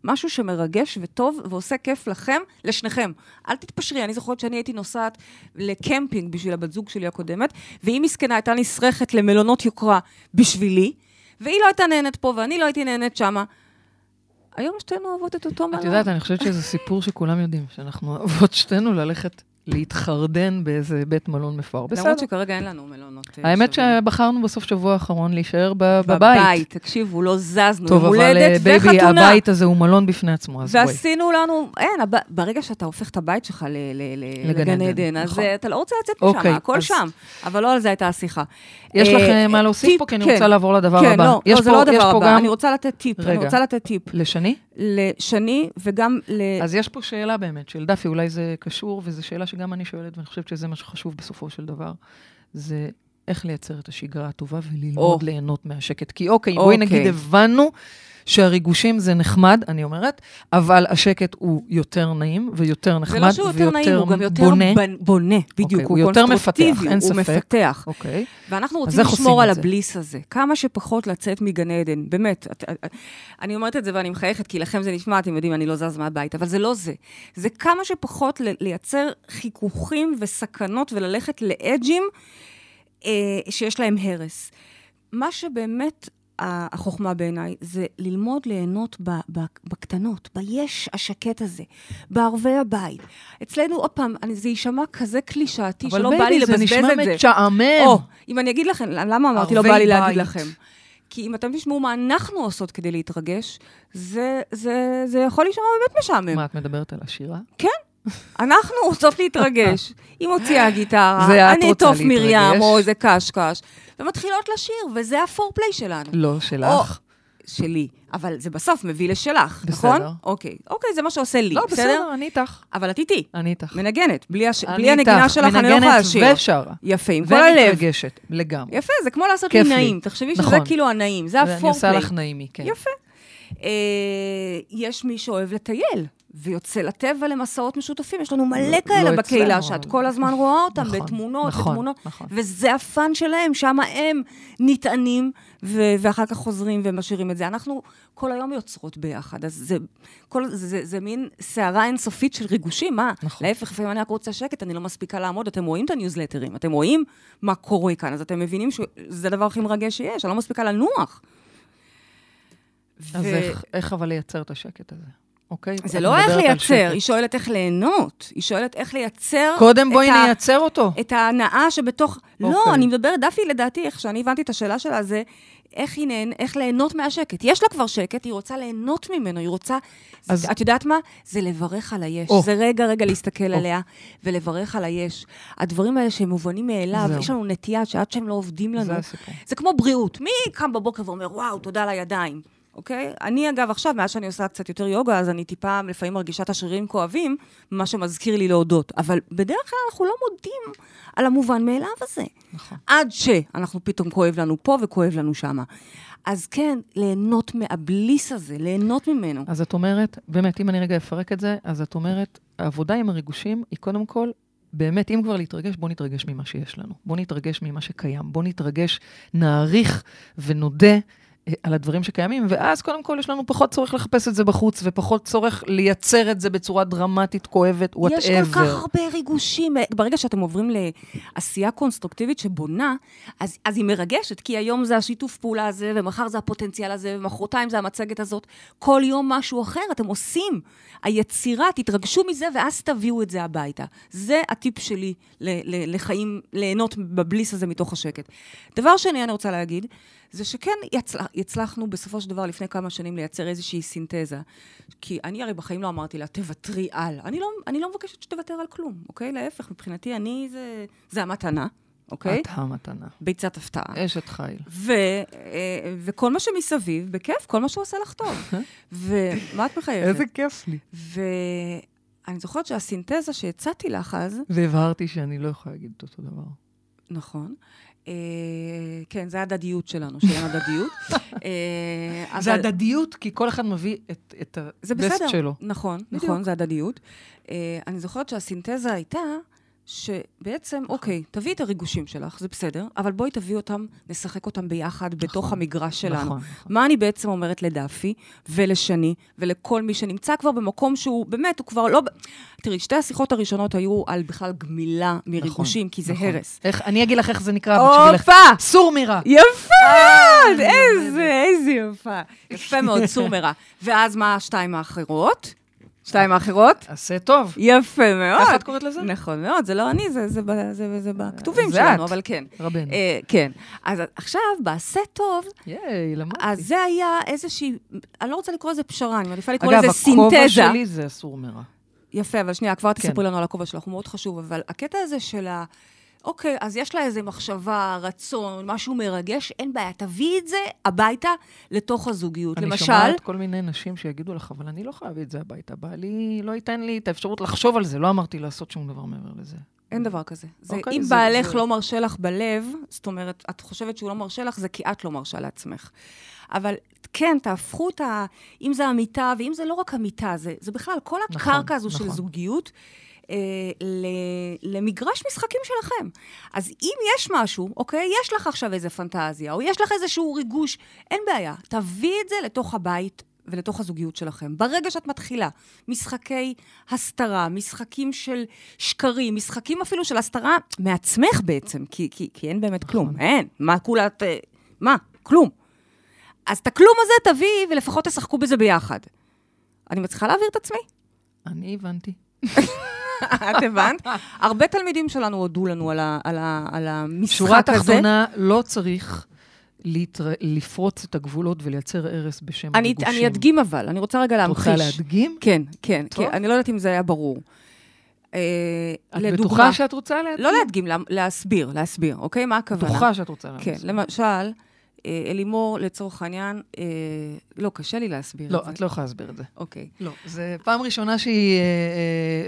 משהו שמרגש וטוב ועושה כיף לכם, לשניכם. אל תתפשרי, אני זוכרת שאני הייתי נוסעת לקמפינג בשביל הבת זוג שלי הקודמת, והיא מסכנה הייתה נסרכת למלונות יוקרה בשבילי, והיא לא הייתה נהנית פה ואני לא הייתי נהנית שמה. היום שתינו אוהבות את אותו מלון.
את יודעת, אני חושבת שזה סיפור שכולם יודעים, שאנחנו אוהבות שתינו ללכת להתחרדן באיזה בית מלון מפואר. בסדר.
למרות שכרגע אין לנו מלונות. אה,
האמת. שבחרנו בסוף שבוע האחרון להישאר בבית.
בבית, תקשיבו, לא זזנו,
טוב, אבל אה,
הולדת
baby,
וחתונה.
הבית הזה הוא מלון בפני עצמו, אז בואי.
ועשינו לנו, אין. ברגע שאתה הופך את הבית שלך
לגן עדן,
אז
נכון.
אה, אתה לא רוצה לצאת
אוקיי,
משם, הכל
אז-
שם. אבל לא על זה הייתה השיחה.
יש לך מה להוסיף פה? כי אני
כן.
רוצה לעבור לדבר
כן,
הבא. יש
לא, זה לא הדבר הבא, אני רוצה לתת טיפ, אני. רוצה לתת טיפ
לשני?
לשני וגם ל...
אז יש פה שאלה באמת של דפי, אולי זה קשור, וזו שאלה שגם אני שואלת, ואני חושבת שזה מה שחשוב בסופו של דבר, זה איך לייצר את השגרה הטובה וללמוד
או.
ליהנות מהשקט. כי אוקיי, בואי
אוקיי.
נגיד, הבנו שהריגושים זה נחמד, אני אומרת, אבל השקט הוא יותר נעים ויותר נחמד
זה לא שהוא יותר נעים, הוא גם יותר
בונה.
בנ- בונה, בדיוק,
אוקיי,
הוא
הוא יותר מפתח, אין
הוא
ספק.
מפתח.
אוקיי.
ואנחנו רוצים לשמור על? הבליס הזה. כמה שפחות לצאת מגן עדן, באמת. את, את, אני אומרת את זה ואני מחייכת, כי לכם זה נשמע, אתם יודעים, אני לא זז מהבית, אבל זה לא זה. זה כמה שפחות לייצר חיכוכים וסכנות וללכת ל edge-ים אה, שיש להם הרס. מה שבאמת החוכמה בעיניי זה ללמוד ליהנות בקטנות, ביש השקט הזה, בערבי הבית. אצלנו, עוד פעם, זה יישמע כזה קלישאתי,
אבל
שלא בא לי
baby, זה
לבזבז את
נשמע
זה.
משעמם.
או, אם אני אגיד לכם, למה אמרתי לא בא לי להגיד. לכם? כי אם אתם תשמעו מה אנחנו עושות כדי להתרגש, זה, זה, זה יכול להישמע באמת משעמם.
מה, את מדברת על השירה?
אנחנו רוצות להתרגש. היא מוציאה גיטרה, אני
להתרגש.
מרים או איזה קשקש, ומתחילות לשיר, וזה הפורפליי שלנו.
לא, שלך.
שלי. אבל זה בסוף מביא לשלך,
בסדר.
נכון? אוקיי. אוקיי, זה מה שעושה לי,
לא,
בסדר?
בסדר, אני איתך.
אבל את איתי.
אני איתך.
מנגנת. בלי, הש...
אני
בלי הנגינה
איתך.
שלך אני לא יכולה לשיר.
מנגנת ושרה.
יפה, עם כל הלב.
ומתרגשת, לגמרי.
יפה, זה כמו לעשות לי. נעים. תחשבי שזה
נכון.
כאילו הנעים, זה
אני עושה
הפורפליי.
לך נעימי, כן.
יפה. אה, יש מי שאוהב לטייל, ויוצא לטבע למסעות משותפים. יש לנו מלא
לא
כאלה
אצלנו,
בקהילה,
אבל-
שאת כל הזמן רואה אותם
נכון,
בתמונות,
נכון,
בתמונות.
נכון.
וזה הפאן שלהם, שם הם נטענים, ו- ואחר כך חוזרים ומשאירים את זה. אנחנו כל היום יוצרות ביחד, אז זה, כל, זה, זה, זה מין סערה אינסופית של ריגושים, מה?
נכון.
להפך, לפעמים אני רק רוצה שקט, אני לא מספיקה לעמוד, אתם רואים את הניוזלטרים, אתם רואים מה קורה כאן, אז אתם מבינים שזה הדבר הכי מרגש שיש, אני לא מספיקה לנוח.
אז
ו-
איך, איך אבל לייצר את השקט הזה, אוקיי?
זה לא איך לייצר. היא שואלת איך ליהנות. היא שואלת איך לייצר...
קודם בואי נייצר אותו.
את ההנאה שבתוך... לא,
אוקיי.
אני מדברת, דפי, לדעתי, איך שאני הבנתי את השאלה שלה, זה איך היא נהנ... איך ליהנות מהשקט. יש לה כבר שקט, היא רוצה ליהנות ממנו, היא רוצה...
אז-.
את יודעת מה? זה לברך על היש.
או.
זה רגע, רגע להסתכל
או.
עליה ולברך על היש. הדברים האלה שהם מובנים מאליו,
זהו.
יש לנו נטייה שעד שהם לא עובדים לנו...
זה הסיפור.
זה כמו בריאות. מי קם בבוקר ואומר, וואו, תודה על הידיים, אוקיי? אני, אגב, עכשיו, מאז שאני עושה קצת יותר יוגה, אז אני טיפה לפעמים מרגישה את השרירים כואבים, מה שמזכיר לי להודות. אבל בדרך כלל אנחנו לא מודים על המובן מאליו הזה.
נכון.
עד שאנחנו פתאום כואב לנו פה וכואב לנו שמה. אז כן, ליהנות מהבליס הזה, ליהנות ממנו.
אז את אומרת, באמת, אם אני רגע אפרק את זה, אז את אומרת, העבודה עם הריגושים היא קודם כל, באמת, אם כבר להתרגש, בוא נתרגש ממה שיש לנו. בוא נתרגש ממה שקיים. בוא נתרגש, נעריך ונודה על הדברים שקיימים, ואז קודם כל יש לנו פחות צורך לחפש את זה בחוץ, ופחות צורך לייצר את זה בצורה דרמטית, כואבת, whatever.
יש כל כך הרבה ריגושים. ברגע שאתם עוברים לעשייה קונסטרוקטיבית שבונה, אז, אז היא מרגשת, כי היום זה השיתוף פעולה הזה, ומחר זה הפוטנציאל הזה, ומחרתיים זה המצגת הזאת. כל יום משהו אחר, אתם עושים. היצירה, תתרגשו מזה, ואז תביאו את זה הביתה. זה הטיפ שלי לחיים, ליהנות בבליס הזה מתוך השקט. דבר שני, אני רוצה להגיד, זה שכן יצלח, הצלחנו בסופו של דבר לפני כמה שנים לייצר איזושהי סינתזה. כי אני הרי בחיים לא אמרתי לה, תוותרי על. אני לא, אני לא מבקשת שתוותר על כלום, אוקיי? להפך, מבחינתי אני זה, זה המתנה, אוקיי?
את המתנה.
ביצת הפתעה.
אשת חיל.
ו, אה, וכל מה שמסביב, בכיף, כל מה שהוא עושה לך טוב. ומה את מחייכת?
כיף לי.
ואני זוכרת שהסינתזה שהצעתי לך אז,
והבהרתי שאני לא יכולה להגיד את אותו דבר.
נכון, כן, זה ההדדיות שלנו, שאין הדדיות. אה,
זה הדדיות, כי כל אחד מביא את, את
זה
הבסט
בסדר.
שלו.
נכון. נכון, זה הדדיות. Uh, אני זוכרת שהסינתזה הייתה שבעצם,
נכון.
אוקיי, תביאי את הריגושים שלך, זה בסדר, אבל בואי תביאי אותם, נשחק אותם ביחד בתוך המגרש שלנו.
נכון, נכון.
מה אני בעצם אומרת לדאפי ולשני ולכל מי שנמצא כבר במקום שהוא, באמת, הוא כבר לא... תראי, שתי השיחות הראשונות היו על בכלל גמילה מריגושים, כי זה
נכון.
הרס.
איך, אני אגיד לך איך זה נקרא בשבילך.
הופה!
סור מרע.
יפה
אה,
איזה, איזה יפה. יפה מאוד, סור מרע. ואז מה השתיים האחרות? שתיים האחרות?
עשה טוב.
יפה מאוד.
איך את קוראת לזה?
נכון מאוד, זה לא אני, זה, זה, ב- זה, זה בכתובים
זה
שלנו,
את.
אבל כן.
רבנו.
אה, כן. אז עכשיו, בעשה טוב,
ייי, למדתי.
אז זה היה איזושהי, אני לא רוצה לקרוא לזה פשרה, אני מעדיפה לקרוא
אגב,
לזה
הכובע
סינתזה.
שלי זה אסור מרע.
יפה, אבל שנייה, כבר
כן.
תספרי לנו על הכובע שלך, הוא מאוד חשוב, אבל הקטע הזה של ה... אוקיי, אז יש לה איזו מחשבה, רצון, משהו מרגש, אין בעיה, תביאי את זה הביתה לתוך הזוגיות.
אני
למשל,
שומעת כל מיני נשים שיגידו לך, אבל אני לא יכולה להביא את זה הביתה. בעלי לא ייתן לי את האפשרות לחשוב על זה, לא אמרתי לעשות שום דבר מעבר לזה.
אין דבר כזה. זה,
אוקיי,
אם
זה-
בעלך
זה-
לא מרשה לך בלב, זאת אומרת, את חושבת שהוא לא מרשה לך, זה כי את לא מרשה לעצמך. אבל כן, תהפכו את ה... אם זה המיטה, ואם זה לא רק המיטה, זה, זה בכלל כל
נכון,
הקרקע הזו של
נכון.
זוגיות. אה, למגרש משחקים שלכם. אז אם יש משהו, אוקיי, יש לך עכשיו איזה פנטזיה, או יש לך איזשהו ריגוש, אין בעיה, תביאי את זה לתוך הבית ולתוך הזוגיות שלכם. ברגע שאת מתחילה, משחקי הסתרה, משחקים של שקרים, משחקים אפילו של הסתרה מעצמך בעצם, כי, כי, כי אין באמת כלום, אין. מה כולה את... אה, מה? כלום. אז את הכלום הזה תביאי, ולפחות תשחקו בזה ביחד. אני מצליחה להעביר את עצמי?
אני הבנתי.
את הבנת? הרבה תלמידים שלנו הודו לנו על, ה, על, ה, על המשחק
שורה
הזה.
תחתונה, לא צריך להתר... לפרוץ את הגבולות ולייצר הרס בשם
אני,
הריגושים.
אני אדגים אבל, אני רוצה רגע
את
להמחיש.
רוצה להדגים?
כן, כן,
טוב.
כן. אני לא יודעת אם זה היה ברור. אה,
את
לדוגמה,
בטוחה שאת רוצה להדגים?
לא להדגים, לה, להסביר, להסביר, אוקיי? מה הכוונה?
בטוחה שאת רוצה
כן,
להדגים.
למשל, אלימור, לצורך העניין, אה, לא, קשה לי להסביר
לא,
את זה.
את לא יכולה להסביר את זה.
אוקיי.
לא, זה פעם ראשונה שהיא אה,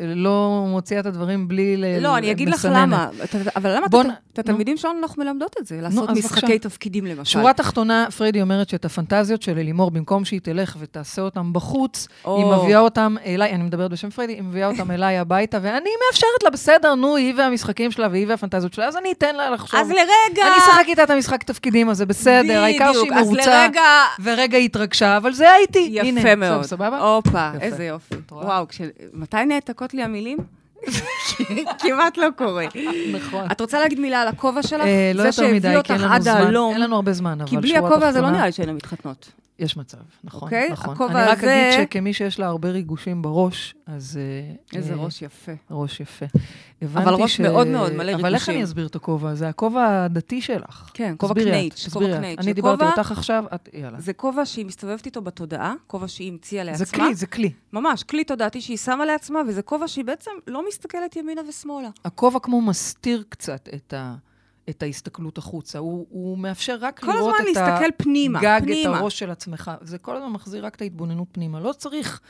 אה, לא מוציאה את הדברים בלי ל...
לא, אני אגיד לך. למה. אתה- אבל למה
בוא
אתה-
נ-
את התלמידים שלנו אנחנו מלמדות את זה, לעשות
אז
משחקי
בבקשה.
תפקידים למשל.
שורה תחתונה, פריידי אומרת שאת הפנטזיות של אלימור, במקום שהיא תלך ותעשה אותם בחוץ,
או.
היא מביאה אותם אליי, אני מדברת בשם פריידי, היא מביאה אותם אליי הביתה, ואני מאפשרת לה, בסדר, נו, היא והמשחקים שלה והיא והפנטזיות שלה, אז אני אתן לה לחשוב.
אז לרגע...
אני אשחק איתה את המשחק תפקידים הזה, בסדר, העיקר שהיא מרוצה,
לרגע...
ורגע התרגשה, אבל זה הייתי.
יפה
הנה,
מאוד.
עכשיו, סבבה?
הופה. איזה יופי. וואו, כש- מתי נעתקות לי המילים? כמעט לא קורה.
נכון.
את רוצה להגיד מילה על הכובע שלך?
אה, לא יותר מדי, כי אין לנו זמן. אין לנו הרבה זמן, אבל
כי בלי
שורה
הכובע הזה לא
תחתונה-
נראה לי שהיינו מתחתנות.
יש מצב, נכון,
אוקיי?
נכון.
הכובע
אני רק
הזה-
אגיד שכמי שיש לה הרבה ריגושים בראש, אז... אה,
איזה
אה,
ראש יפה.
ראש יפה.
אבל ראש מאוד מאוד מלא
אבל איך
ריגושים.
אני אסביר את הכובע? זה הכובע הדתי שלך.
כן, כובע קנייץ', כובע. קנייץ'.
אני דיברתי אותך עכשיו, את, יאללה.
זה כובע שהיא מסתובבת איתו בתודעה, כובע שהיא המציאה לעצמה.
זה כלי, זה כלי.
ממש, כלי תודעתי שהיא שמה לעצמה, וזה כובע שהיא בעצם לא מסתכלת ימינה ושמאלה.
הכובע כמו מסתיר קצת את, ה, את ההסתכלות החוצה. הוא, הוא מאפשר רק
כל
לראות
הזמן
את הגג,
פנימה.
את הראש של עצמך. זה כל הזמן מחזיר רק את ההתבוננות פנימה. לא צריך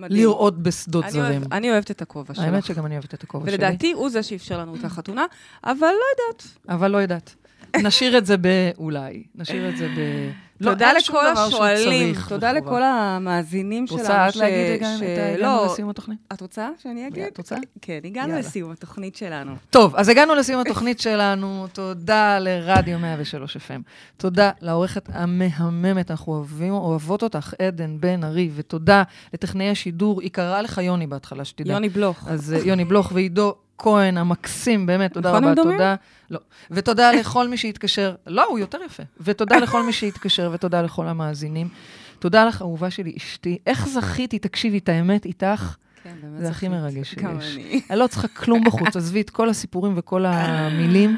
מדהים.
לראות בשדות
אני
זרים.
אוהבת- אני אוהבת את הכובע שלך.
האמת שגם אני אוהבת את הכובע שלי.
ולדעתי הוא זה שאפשר לנו את החתונה, אבל לא יודעת.
אבל לא יודעת. נשאיר את זה באולי. נשאיר את זה ב... לא,
תודה לכל השואלים, תודה
וחובה.
לכל המאזינים שלנו.
רוצה את
ש-
להגיד רגע
ש-
את
לא,
לסיום התוכנית?
את רוצה שאני אגיד?
את רוצה?
כן, הגענו
יאללה.
לסיום התוכנית שלנו.
טוב, אז הגענו לסיום התוכנית שלנו. תודה לרדיו 103 FM. תודה לעורכת המהממת, אנחנו אוהבים, אוהבות אותך, עדן בן ארי, ותודה לטכנאי השידור. היא קראה לך יוני בהתחלה, שתדע.
יוני בלוך.
אז אה, יוני בלוך ועידו כהן המקסים, באמת, תודה
נכון
רבה,
דומים?
תודה. לא. ותודה לכל מי שהתקשר, לא, הוא יותר יפה. ותודה לכל מי שהתקשר, ותודה לכל המאזינים. תודה לך, אהובה שלי, אשתי. איך זכיתי, תקשיבי, את האמת איתך,
כן, באמת
זה הכי. מרגש שיש.
אני.
אני לא צריכה כלום בחוץ, עזבי את כל הסיפורים וכל המילים.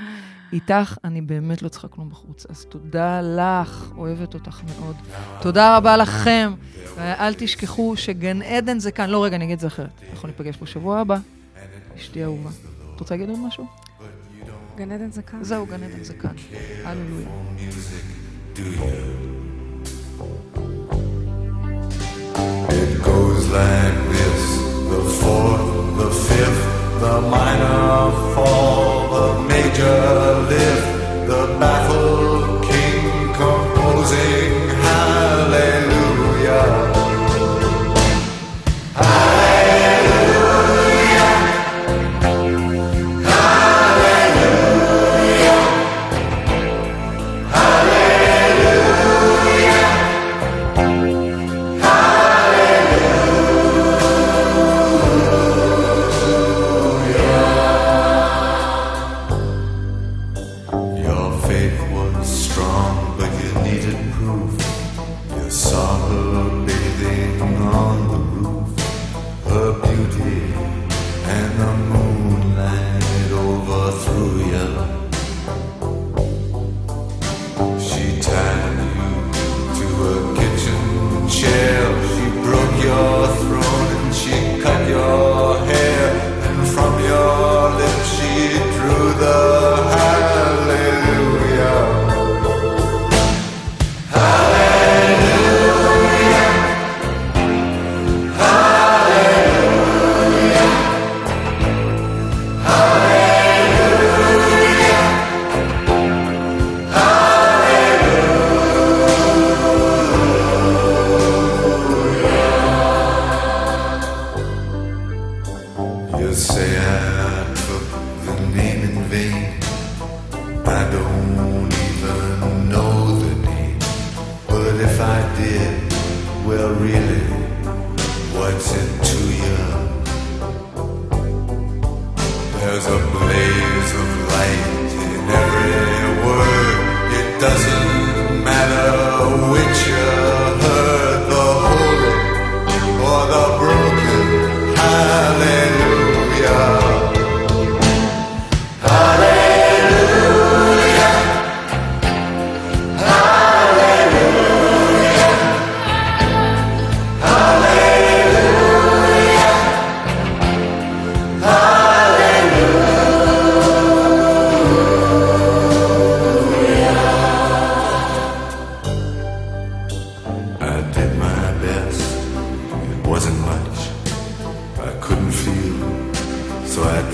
איתך אני באמת לא צריכה כלום בחוץ. אז תודה לך, אוהבת אותך מאוד. תודה רבה לכם. ואל תשכחו שגן עדן זה כאן. לא, רגע, אני אגיד את זה אחרת. אנחנו ניפגש פה שבוע הבא. אשתי אהובה. את רוצה להגיד עוד משהו?
גן עדן כאן.
זהו, גן עדן כאן. הללויה.
It goes like this the fourth, the fifth, the minor fall, the major lift, the baffled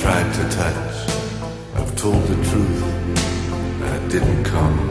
tried to touch. I've told the truth. I didn't come.